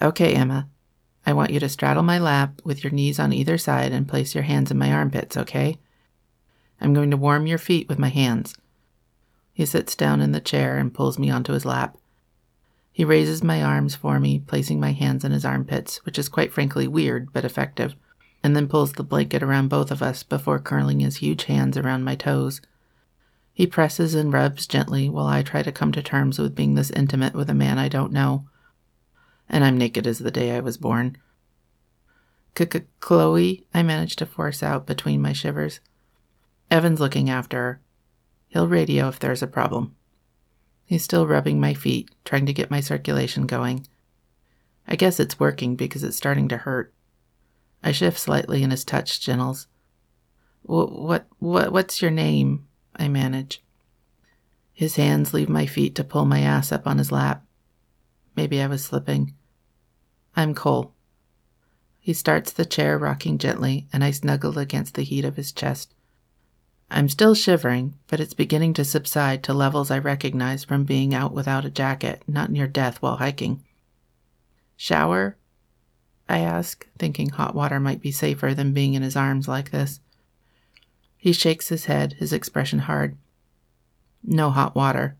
Okay, Emma. I want you to straddle my lap with your knees on either side and place your hands in my armpits, okay? I'm going to warm your feet with my hands. He sits down in the chair and pulls me onto his lap. He raises my arms for me, placing my hands in his armpits, which is quite frankly weird but effective, and then pulls the blanket around both of us before curling his huge hands around my toes. He presses and rubs gently while I try to come to terms with being this intimate with a man I don't know. And I'm naked as the day I was born. Chloe, I manage to force out between my shivers. Evan's looking after her. He'll radio if there's a problem. He's still rubbing my feet, trying to get my circulation going. I guess it's working because it's starting to hurt. I shift slightly and his touch gentles. What, what, what's your name? I manage. His hands leave my feet to pull my ass up on his lap. Maybe I was slipping. I'm Cole. He starts the chair rocking gently, and I snuggle against the heat of his chest. I'm still shivering, but it's beginning to subside to levels I recognize from being out without a jacket, not near death while hiking. Shower? I ask, thinking hot water might be safer than being in his arms like this. He shakes his head, his expression hard. No hot water.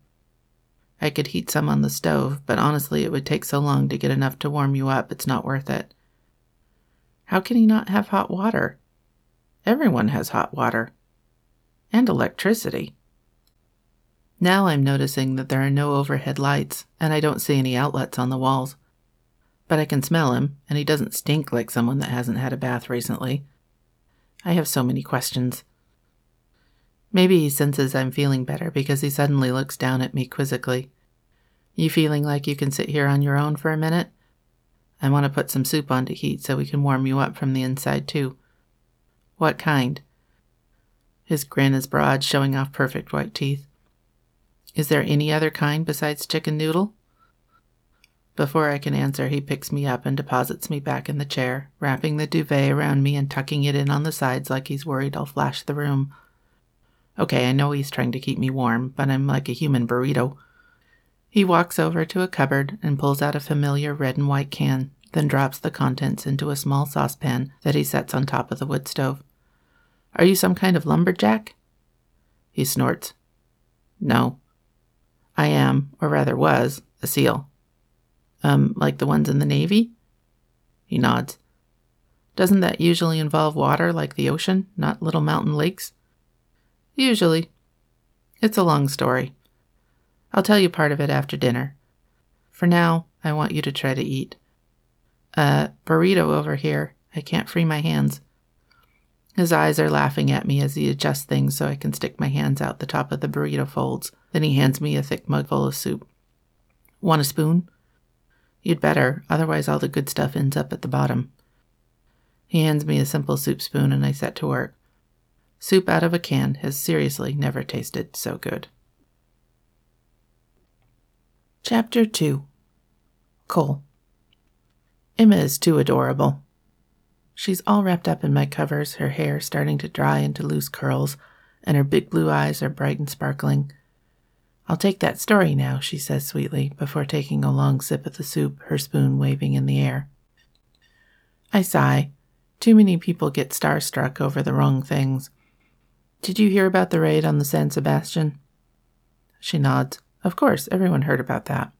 I could heat some on the stove, but honestly, it would take so long to get enough to warm you up, it's not worth it. How can he not have hot water? Everyone has hot water and electricity. Now I'm noticing that there are no overhead lights, and I don't see any outlets on the walls. But I can smell him, and he doesn't stink like someone that hasn't had a bath recently. I have so many questions. Maybe he senses I'm feeling better because he suddenly looks down at me quizzically. You feeling like you can sit here on your own for a minute? I want to put some soup on to heat so we can warm you up from the inside, too. What kind? His grin is broad, showing off perfect white teeth. Is there any other kind besides chicken noodle? Before I can answer, he picks me up and deposits me back in the chair, wrapping the duvet around me and tucking it in on the sides like he's worried I'll flash the room. Okay, I know he's trying to keep me warm, but I'm like a human burrito. He walks over to a cupboard and pulls out a familiar red and white can, then drops the contents into a small saucepan that he sets on top of the wood stove. Are you some kind of lumberjack? He snorts. No. I am, or rather was, a SEAL. Um, like the ones in the Navy? He nods. Doesn't that usually involve water like the ocean, not little mountain lakes? Usually. It's a long story. I'll tell you part of it after dinner. For now, I want you to try to eat. Uh, burrito over here. I can't free my hands. His eyes are laughing at me as he adjusts things so I can stick my hands out the top of the burrito folds. Then he hands me a thick mug full of soup. Want a spoon? You'd better, otherwise, all the good stuff ends up at the bottom. He hands me a simple soup spoon and I set to work. Soup out of a can has seriously never tasted so good. Chapter 2 Cole Emma is too adorable. She's all wrapped up in my covers, her hair starting to dry into loose curls, and her big blue eyes are bright and sparkling. I'll take that story now, she says sweetly, before taking a long sip of the soup, her spoon waving in the air. I sigh. Too many people get starstruck over the wrong things. Did you hear about the raid on the San Sebastian? She nods. Of course, everyone heard about that.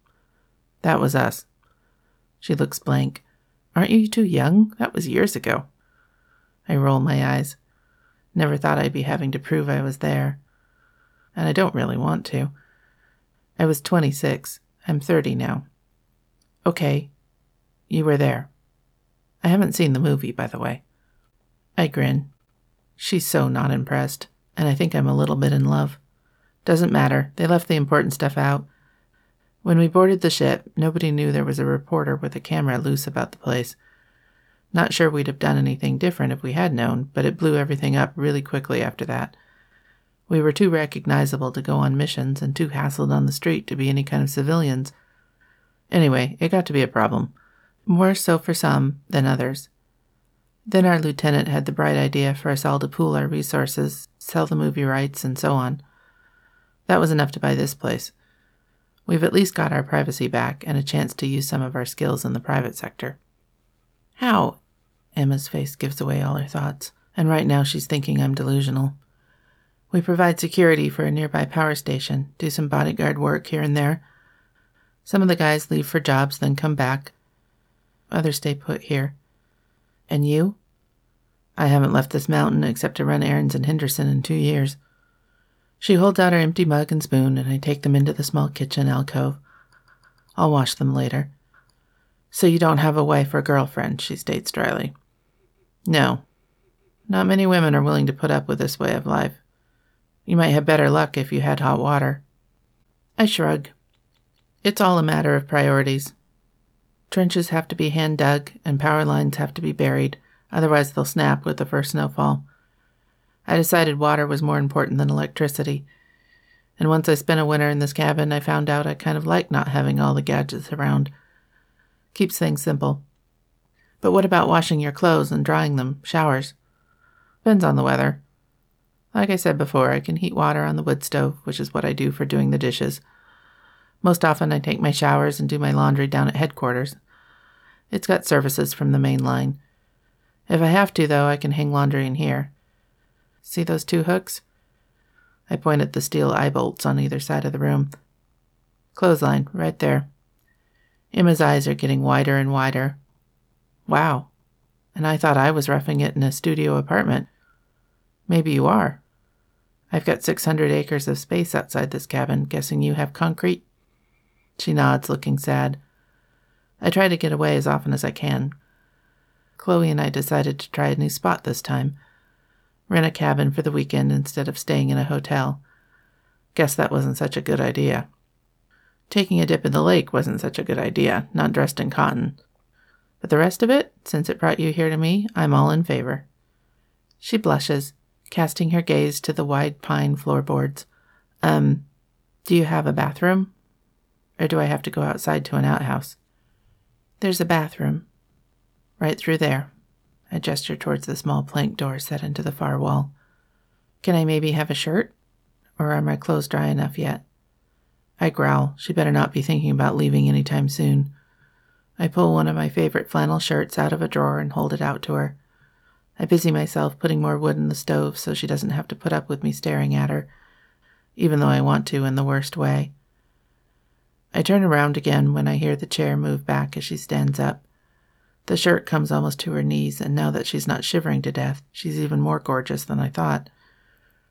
That was us. She looks blank. Aren't you too young? That was years ago. I roll my eyes. Never thought I'd be having to prove I was there. And I don't really want to. I was 26. I'm 30 now. Okay. You were there. I haven't seen the movie, by the way. I grin. She's so not impressed, and I think I'm a little bit in love. Doesn't matter, they left the important stuff out. When we boarded the ship, nobody knew there was a reporter with a camera loose about the place. Not sure we'd have done anything different if we had known, but it blew everything up really quickly after that. We were too recognizable to go on missions and too hassled on the street to be any kind of civilians. Anyway, it got to be a problem. More so for some than others. Then our lieutenant had the bright idea for us all to pool our resources, sell the movie rights, and so on. That was enough to buy this place. We've at least got our privacy back and a chance to use some of our skills in the private sector. How? Emma's face gives away all her thoughts, and right now she's thinking I'm delusional. We provide security for a nearby power station, do some bodyguard work here and there. Some of the guys leave for jobs, then come back. Others stay put here. And you? I haven't left this mountain except to run errands in Henderson in two years. She holds out her empty mug and spoon, and I take them into the small kitchen alcove. I'll wash them later. So you don't have a wife or girlfriend, she states dryly. No. Not many women are willing to put up with this way of life. You might have better luck if you had hot water. I shrug. It's all a matter of priorities. Trenches have to be hand dug, and power lines have to be buried, otherwise, they'll snap with the first snowfall. I decided water was more important than electricity. And once I spent a winter in this cabin, I found out I kind of like not having all the gadgets around. Keeps things simple. But what about washing your clothes and drying them, showers? Depends on the weather. Like I said before, I can heat water on the wood stove, which is what I do for doing the dishes. Most often, I take my showers and do my laundry down at headquarters. It's got services from the main line. If I have to, though, I can hang laundry in here. See those two hooks? I point at the steel eye bolts on either side of the room. Clothesline, right there. Emma's eyes are getting wider and wider. Wow. And I thought I was roughing it in a studio apartment. Maybe you are. I've got 600 acres of space outside this cabin. Guessing you have concrete? She nods, looking sad. I try to get away as often as I can. Chloe and I decided to try a new spot this time rent a cabin for the weekend instead of staying in a hotel. Guess that wasn't such a good idea. Taking a dip in the lake wasn't such a good idea, not dressed in cotton. But the rest of it, since it brought you here to me, I'm all in favor. She blushes, casting her gaze to the wide pine floorboards. Um, do you have a bathroom? Or do I have to go outside to an outhouse? There's a bathroom. Right through there. I gesture towards the small plank door set into the far wall. Can I maybe have a shirt? Or are my clothes dry enough yet? I growl. She better not be thinking about leaving any time soon. I pull one of my favorite flannel shirts out of a drawer and hold it out to her. I busy myself putting more wood in the stove so she doesn't have to put up with me staring at her, even though I want to in the worst way. I turn around again when I hear the chair move back as she stands up. The shirt comes almost to her knees, and now that she's not shivering to death, she's even more gorgeous than I thought.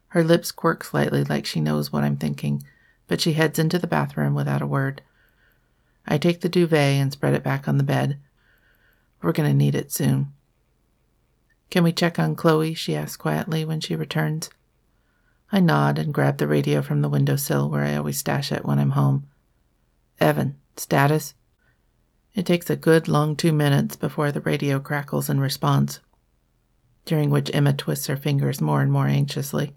Her lips quirk slightly like she knows what I'm thinking, but she heads into the bathroom without a word. I take the duvet and spread it back on the bed. We're going to need it soon. Can we check on Chloe? she asks quietly when she returns. I nod and grab the radio from the windowsill where I always stash it when I'm home. Evan, status? It takes a good long two minutes before the radio crackles in response, during which Emma twists her fingers more and more anxiously.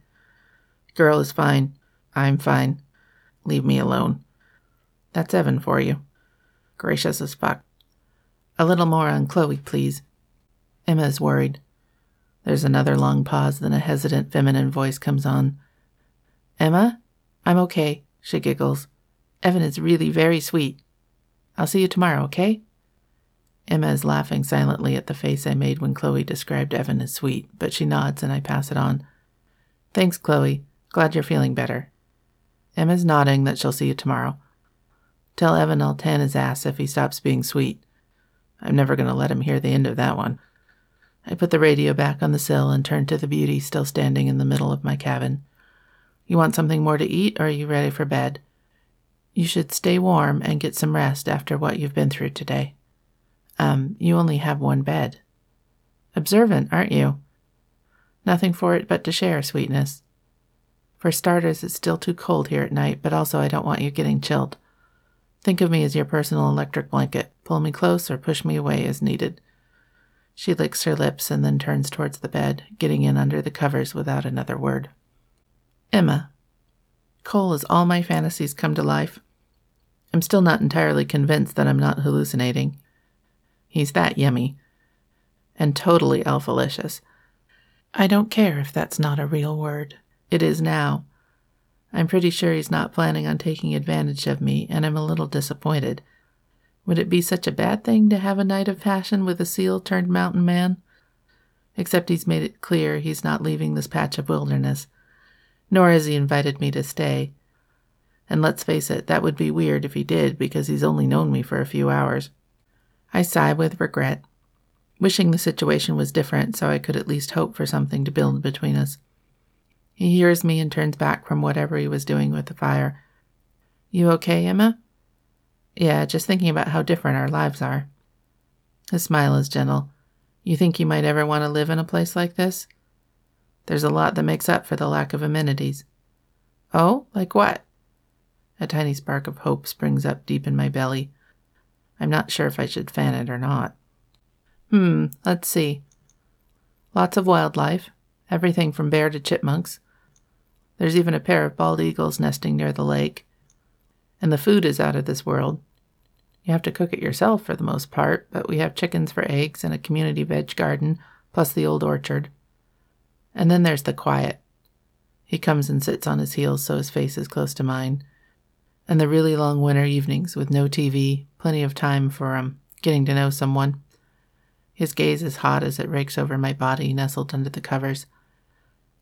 Girl is fine. I'm fine. Leave me alone. That's Evan for you. Gracious as fuck. A little more on Chloe, please. Emma is worried. There's another long pause, then a hesitant feminine voice comes on. Emma? I'm okay, she giggles. Evan is really very sweet. I'll see you tomorrow, okay? Emma is laughing silently at the face I made when Chloe described Evan as sweet, but she nods and I pass it on. Thanks, Chloe. Glad you're feeling better. Emma's nodding that she'll see you tomorrow. Tell Evan I'll tan his ass if he stops being sweet. I'm never going to let him hear the end of that one. I put the radio back on the sill and turned to the beauty still standing in the middle of my cabin. You want something more to eat, or are you ready for bed? You should stay warm and get some rest after what you've been through today. Um, you only have one bed. Observant, aren't you? Nothing for it but to share, sweetness. For starters, it's still too cold here at night, but also I don't want you getting chilled. Think of me as your personal electric blanket. Pull me close or push me away as needed. She licks her lips and then turns towards the bed, getting in under the covers without another word. Emma. Cole as all my fantasies come to life. I'm still not entirely convinced that I'm not hallucinating. He's that yummy. And totally alphalicious. I don't care if that's not a real word. It is now. I'm pretty sure he's not planning on taking advantage of me, and I'm a little disappointed. Would it be such a bad thing to have a night of passion with a seal turned mountain man? Except he's made it clear he's not leaving this patch of wilderness, nor has he invited me to stay. And let's face it, that would be weird if he did, because he's only known me for a few hours. I sigh with regret, wishing the situation was different so I could at least hope for something to build between us. He hears me and turns back from whatever he was doing with the fire. You okay, Emma? Yeah, just thinking about how different our lives are. His smile is gentle. You think you might ever want to live in a place like this? There's a lot that makes up for the lack of amenities. Oh, like what? A tiny spark of hope springs up deep in my belly. I'm not sure if I should fan it or not. Hmm, let's see. Lots of wildlife, everything from bear to chipmunks. There's even a pair of bald eagles nesting near the lake. And the food is out of this world. You have to cook it yourself for the most part, but we have chickens for eggs and a community veg garden, plus the old orchard. And then there's the quiet. He comes and sits on his heels so his face is close to mine. And the really long winter evenings with no TV, plenty of time for um, getting to know someone. His gaze is hot as it rakes over my body nestled under the covers.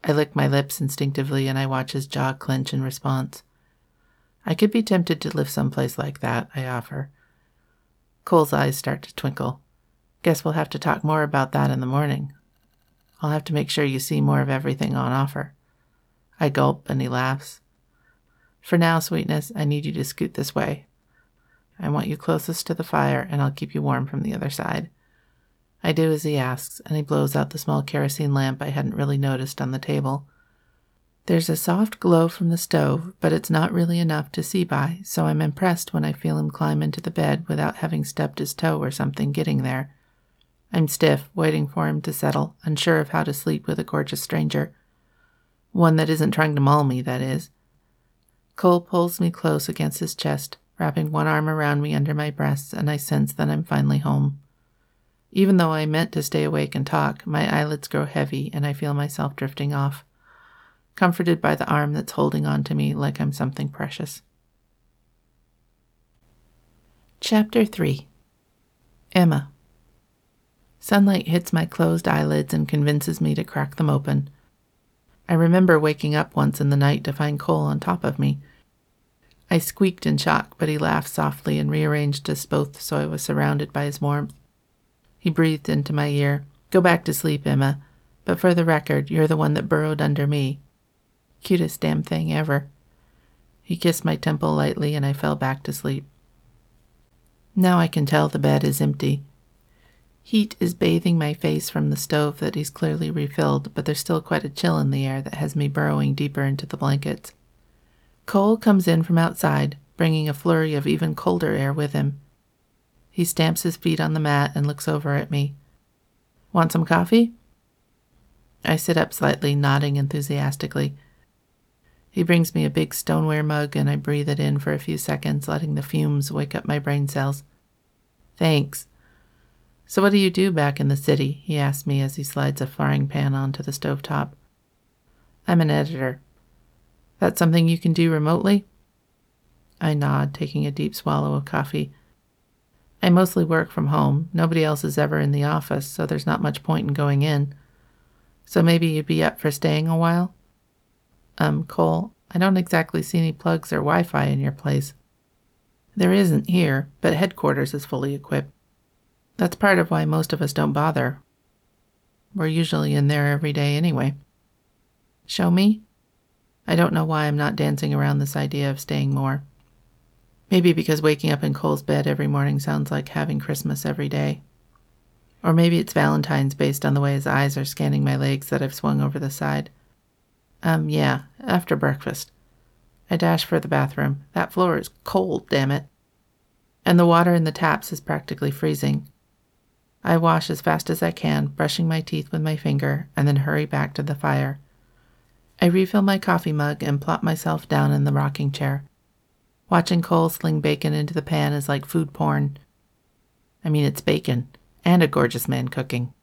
I lick my lips instinctively and I watch his jaw clench in response. I could be tempted to live someplace like that, I offer. Cole's eyes start to twinkle. Guess we'll have to talk more about that in the morning. I'll have to make sure you see more of everything on offer. I gulp and he laughs. For now, sweetness, I need you to scoot this way. I want you closest to the fire and I'll keep you warm from the other side. I do as he asks, and he blows out the small kerosene lamp I hadn't really noticed on the table. There's a soft glow from the stove, but it's not really enough to see by, so I'm impressed when I feel him climb into the bed without having stubbed his toe or something getting there. I'm stiff, waiting for him to settle, unsure of how to sleep with a gorgeous stranger. One that isn't trying to maul me, that is. Cole pulls me close against his chest, wrapping one arm around me under my breasts, and I sense that I'm finally home. Even though I meant to stay awake and talk, my eyelids grow heavy and I feel myself drifting off, comforted by the arm that's holding on to me like I'm something precious. Chapter 3 Emma Sunlight hits my closed eyelids and convinces me to crack them open. I remember waking up once in the night to find Cole on top of me. I squeaked in shock, but he laughed softly and rearranged us both so I was surrounded by his warmth. He breathed into my ear. Go back to sleep, Emma. But for the record, you're the one that burrowed under me. Cutest damn thing ever. He kissed my temple lightly and I fell back to sleep. Now I can tell the bed is empty. Heat is bathing my face from the stove that he's clearly refilled, but there's still quite a chill in the air that has me burrowing deeper into the blankets. Cole comes in from outside, bringing a flurry of even colder air with him. He stamps his feet on the mat and looks over at me. Want some coffee? I sit up slightly, nodding enthusiastically. He brings me a big stoneware mug and I breathe it in for a few seconds, letting the fumes wake up my brain cells. Thanks. So, what do you do back in the city? he asks me as he slides a frying pan onto the stove top. I'm an editor. That's something you can do remotely? I nod, taking a deep swallow of coffee. I mostly work from home. Nobody else is ever in the office, so there's not much point in going in. So maybe you'd be up for staying a while? Um, Cole, I don't exactly see any plugs or Wi Fi in your place. There isn't here, but headquarters is fully equipped. That's part of why most of us don't bother. We're usually in there every day anyway. Show me? I don't know why I'm not dancing around this idea of staying more. Maybe because waking up in Cole's bed every morning sounds like having Christmas every day. Or maybe it's Valentine's based on the way his eyes are scanning my legs that I've swung over the side. Um, yeah, after breakfast. I dash for the bathroom. That floor is cold, damn it. And the water in the taps is practically freezing. I wash as fast as I can, brushing my teeth with my finger, and then hurry back to the fire. I refill my coffee mug and plop myself down in the rocking chair. Watching Cole sling bacon into the pan is like food porn. I mean, it's bacon, and a gorgeous man cooking.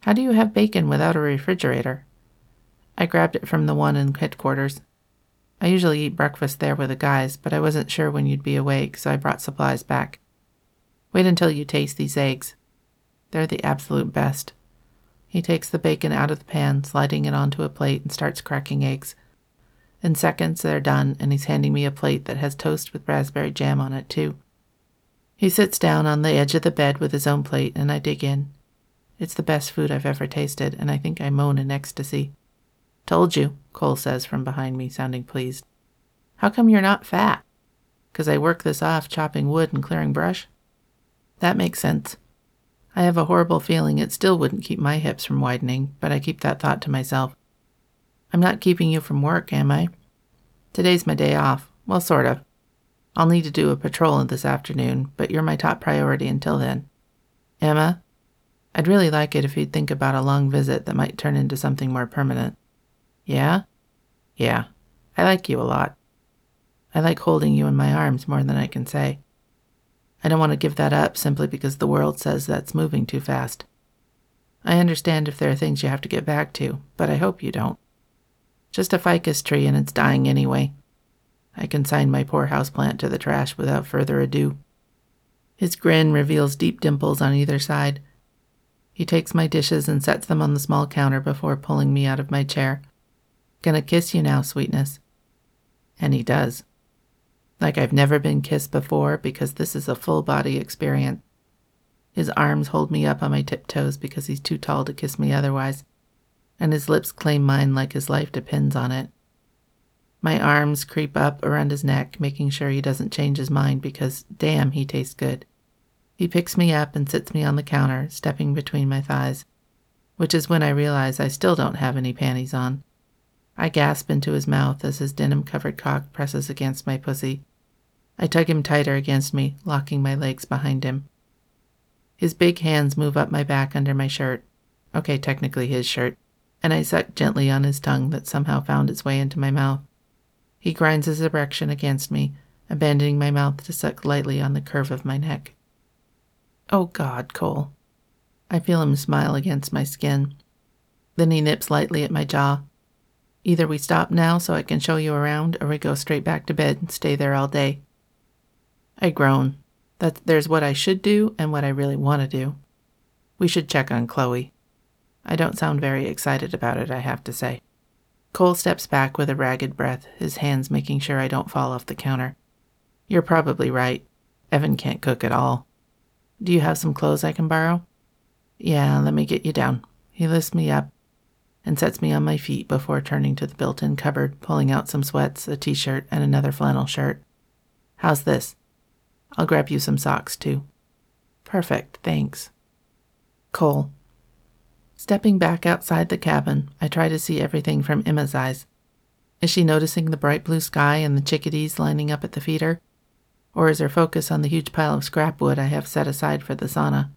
How do you have bacon without a refrigerator? I grabbed it from the one in headquarters. I usually eat breakfast there with the guys, but I wasn't sure when you'd be awake, so I brought supplies back. Wait until you taste these eggs. They're the absolute best. He takes the bacon out of the pan, sliding it onto a plate, and starts cracking eggs. In seconds, they're done, and he's handing me a plate that has toast with raspberry jam on it, too. He sits down on the edge of the bed with his own plate, and I dig in. It's the best food I've ever tasted, and I think I moan in ecstasy. Told you, Cole says from behind me, sounding pleased. How come you're not fat? Because I work this off chopping wood and clearing brush? That makes sense. I have a horrible feeling it still wouldn't keep my hips from widening, but I keep that thought to myself. I'm not keeping you from work, am I? Today's my day off. Well, sort of. I'll need to do a patrol this afternoon, but you're my top priority until then. Emma, I'd really like it if you'd think about a long visit that might turn into something more permanent. Yeah? Yeah. I like you a lot. I like holding you in my arms more than I can say. I don't want to give that up simply because the world says that's moving too fast. I understand if there are things you have to get back to, but I hope you don't. Just a ficus tree and it's dying anyway. I consign my poor houseplant to the trash without further ado. His grin reveals deep dimples on either side. He takes my dishes and sets them on the small counter before pulling me out of my chair. Gonna kiss you now, sweetness. And he does like I've never been kissed before because this is a full body experience. His arms hold me up on my tiptoes because he's too tall to kiss me otherwise, and his lips claim mine like his life depends on it. My arms creep up around his neck, making sure he doesn't change his mind because, damn, he tastes good. He picks me up and sits me on the counter, stepping between my thighs, which is when I realize I still don't have any panties on. I gasp into his mouth as his denim covered cock presses against my pussy, I tug him tighter against me, locking my legs behind him. His big hands move up my back under my shirt. Okay, technically his shirt. And I suck gently on his tongue that somehow found its way into my mouth. He grinds his erection against me, abandoning my mouth to suck lightly on the curve of my neck. Oh God, Cole. I feel him smile against my skin. Then he nips lightly at my jaw. Either we stop now so I can show you around, or we go straight back to bed and stay there all day. I groan. That there's what I should do and what I really want to do. We should check on Chloe. I don't sound very excited about it, I have to say. Cole steps back with a ragged breath, his hands making sure I don't fall off the counter. You're probably right. Evan can't cook at all. Do you have some clothes I can borrow? Yeah, let me get you down. He lifts me up and sets me on my feet before turning to the built in cupboard, pulling out some sweats, a t shirt, and another flannel shirt. How's this? I'll grab you some socks, too. Perfect, thanks. Cole. Stepping back outside the cabin, I try to see everything from Emma's eyes. Is she noticing the bright blue sky and the chickadees lining up at the feeder? Or is her focus on the huge pile of scrap wood I have set aside for the sauna?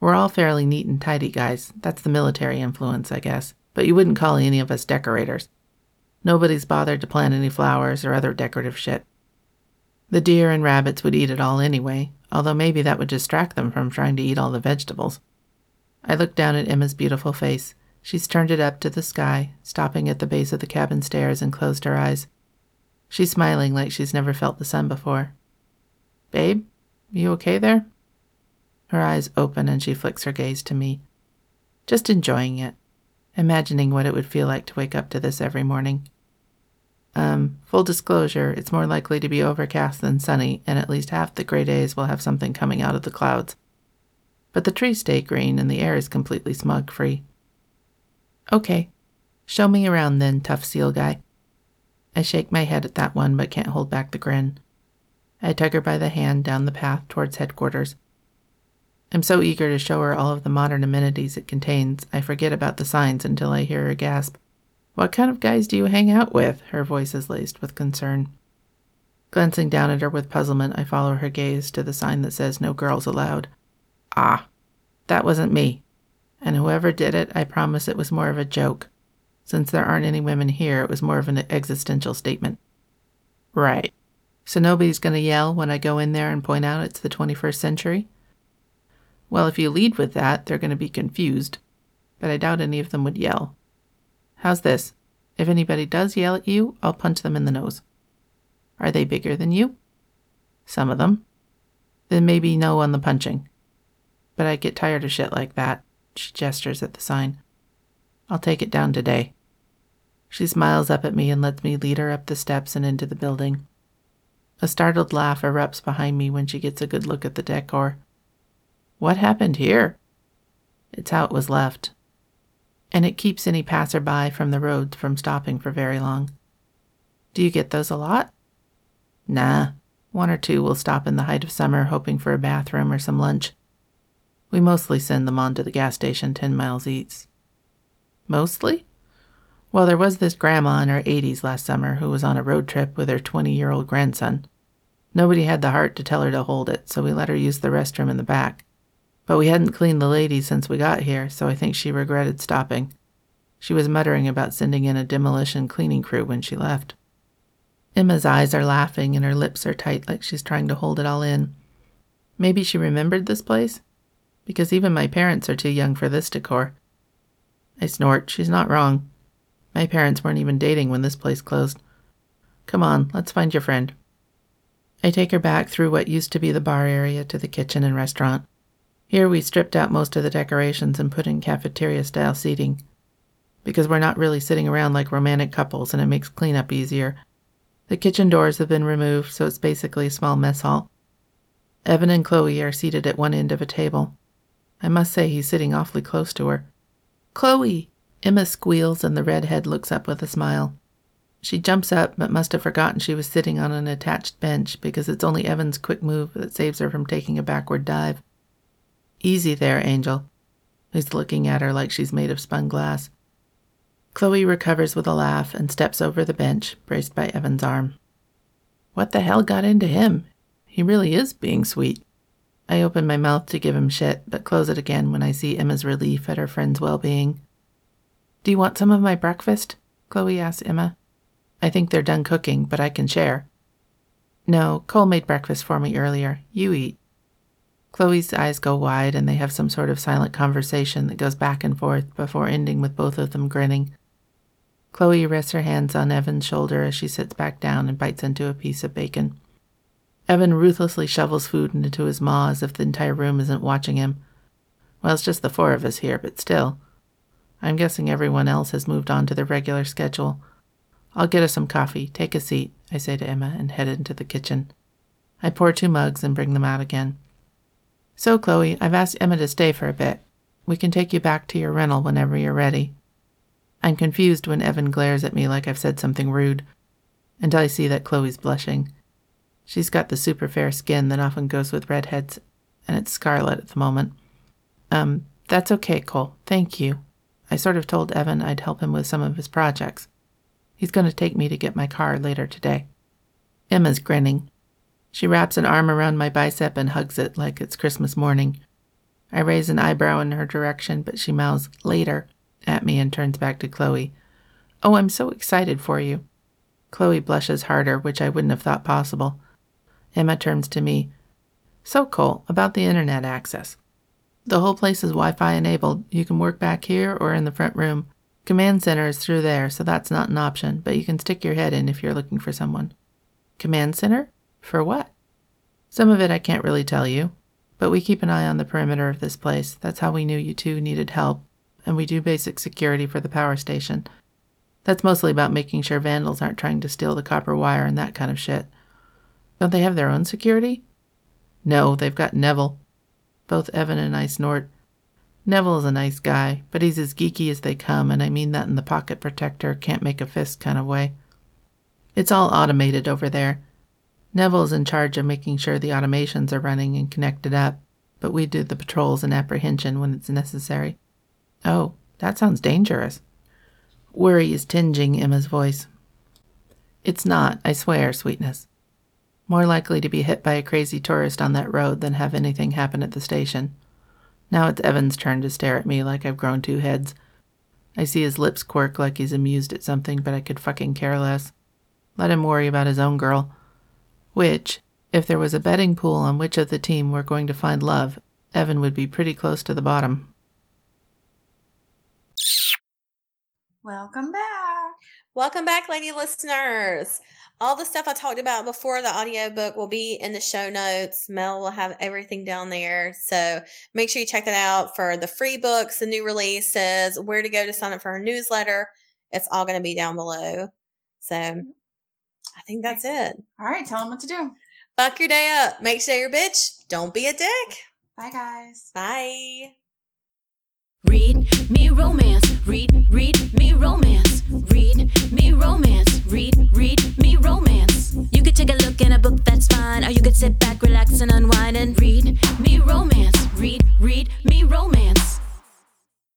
We're all fairly neat and tidy guys. That's the military influence, I guess. But you wouldn't call any of us decorators. Nobody's bothered to plant any flowers or other decorative shit. The deer and rabbits would eat it all anyway, although maybe that would distract them from trying to eat all the vegetables. I looked down at Emma's beautiful face. She's turned it up to the sky, stopping at the base of the cabin stairs and closed her eyes. She's smiling like she's never felt the sun before. Babe, you okay there? Her eyes open and she flicks her gaze to me. Just enjoying it, imagining what it would feel like to wake up to this every morning. Um, full disclosure, it's more likely to be overcast than sunny, and at least half the gray days will have something coming out of the clouds. But the trees stay green and the air is completely smog free. Okay, show me around then, tough seal guy. I shake my head at that one but can't hold back the grin. I tug her by the hand down the path towards headquarters. I'm so eager to show her all of the modern amenities it contains, I forget about the signs until I hear her gasp. What kind of guys do you hang out with? Her voice is laced with concern. Glancing down at her with puzzlement, I follow her gaze to the sign that says no girls allowed. Ah, that wasn't me. And whoever did it, I promise it was more of a joke. Since there aren't any women here, it was more of an existential statement. Right. So nobody's going to yell when I go in there and point out it's the 21st century? Well, if you lead with that, they're going to be confused. But I doubt any of them would yell. How's this? If anybody does yell at you, I'll punch them in the nose. Are they bigger than you? Some of them. Then maybe no on the punching. But I get tired of shit like that. She gestures at the sign. I'll take it down today. She smiles up at me and lets me lead her up the steps and into the building. A startled laugh erupts behind me when she gets a good look at the decor. What happened here? It's how it was left and it keeps any passerby from the roads from stopping for very long. Do you get those a lot? Nah, one or two will stop in the height of summer hoping for a bathroom or some lunch. We mostly send them on to the gas station 10 miles east. Mostly? Well, there was this grandma in her 80s last summer who was on a road trip with her 20 year old grandson. Nobody had the heart to tell her to hold it, so we let her use the restroom in the back. But we hadn't cleaned the lady since we got here, so I think she regretted stopping. She was muttering about sending in a demolition cleaning crew when she left. Emma's eyes are laughing and her lips are tight like she's trying to hold it all in. Maybe she remembered this place? Because even my parents are too young for this decor. I snort. She's not wrong. My parents weren't even dating when this place closed. Come on, let's find your friend. I take her back through what used to be the bar area to the kitchen and restaurant. Here we stripped out most of the decorations and put in cafeteria style seating. Because we're not really sitting around like romantic couples and it makes cleanup easier. The kitchen doors have been removed, so it's basically a small mess hall. Evan and Chloe are seated at one end of a table. I must say he's sitting awfully close to her. Chloe! Emma squeals and the redhead looks up with a smile. She jumps up, but must have forgotten she was sitting on an attached bench because it's only Evan's quick move that saves her from taking a backward dive. Easy there, Angel. He's looking at her like she's made of spun glass. Chloe recovers with a laugh and steps over the bench, braced by Evan's arm. What the hell got into him? He really is being sweet. I open my mouth to give him shit, but close it again when I see Emma's relief at her friend's well being. Do you want some of my breakfast? Chloe asks Emma. I think they're done cooking, but I can share. No, Cole made breakfast for me earlier. You eat. Chloe's eyes go wide and they have some sort of silent conversation that goes back and forth before ending with both of them grinning. Chloe rests her hands on Evan's shoulder as she sits back down and bites into a piece of bacon. Evan ruthlessly shovels food into his maw as if the entire room isn't watching him. Well, it's just the four of us here, but still. I'm guessing everyone else has moved on to their regular schedule. I'll get us some coffee. Take a seat, I say to Emma and head into the kitchen. I pour two mugs and bring them out again. So, Chloe, I've asked Emma to stay for a bit. We can take you back to your rental whenever you're ready. I'm confused when Evan glares at me like I've said something rude, until I see that Chloe's blushing. She's got the super fair skin that often goes with redheads, and it's scarlet at the moment. Um, That's okay, Cole. Thank you. I sort of told Evan I'd help him with some of his projects. He's going to take me to get my car later today. Emma's grinning. She wraps an arm around my bicep and hugs it like it's Christmas morning. I raise an eyebrow in her direction, but she mouths later at me and turns back to Chloe. Oh, I'm so excited for you. Chloe blushes harder, which I wouldn't have thought possible. Emma turns to me. So, Cole, about the internet access. The whole place is Wi Fi enabled. You can work back here or in the front room. Command center is through there, so that's not an option, but you can stick your head in if you're looking for someone. Command center? For what? Some of it I can't really tell you, but we keep an eye on the perimeter of this place. That's how we knew you two needed help, and we do basic security for the power station. That's mostly about making sure vandals aren't trying to steal the copper wire and that kind of shit. Don't they have their own security? No, they've got Neville. Both Evan and I snort. Neville is a nice guy, but he's as geeky as they come, and I mean that in the pocket protector, can't make a fist kind of way. It's all automated over there. Neville's in charge of making sure the automations are running and connected up, but we do the patrols and apprehension when it's necessary. Oh, that sounds dangerous. Worry is tinging Emma's voice. It's not, I swear, sweetness. More likely to be hit by a crazy tourist on that road than have anything happen at the station. Now it's Evan's turn to stare at me like I've grown two heads. I see his lips quirk like he's amused at something, but I could fucking care less. Let him worry about his own girl. Which, if there was a betting pool on which of the team were going to find love, Evan would be pretty close to the bottom. Welcome back. Welcome back, lady listeners. All the stuff I talked about before the audiobook will be in the show notes. Mel will have everything down there. So make sure you check that out for the free books, the new releases, where to go to sign up for our newsletter. It's all going to be down below. So I think that's it. All right, tell them what to do. Fuck your day up. Make sure you're a bitch. Don't be a dick. Bye, guys. Bye. Read me romance. Read, read me romance. Read me romance. Read, read me romance. You could take a look in a book, that's fine. Or you could sit back, relax, and unwind and read me romance. Read, read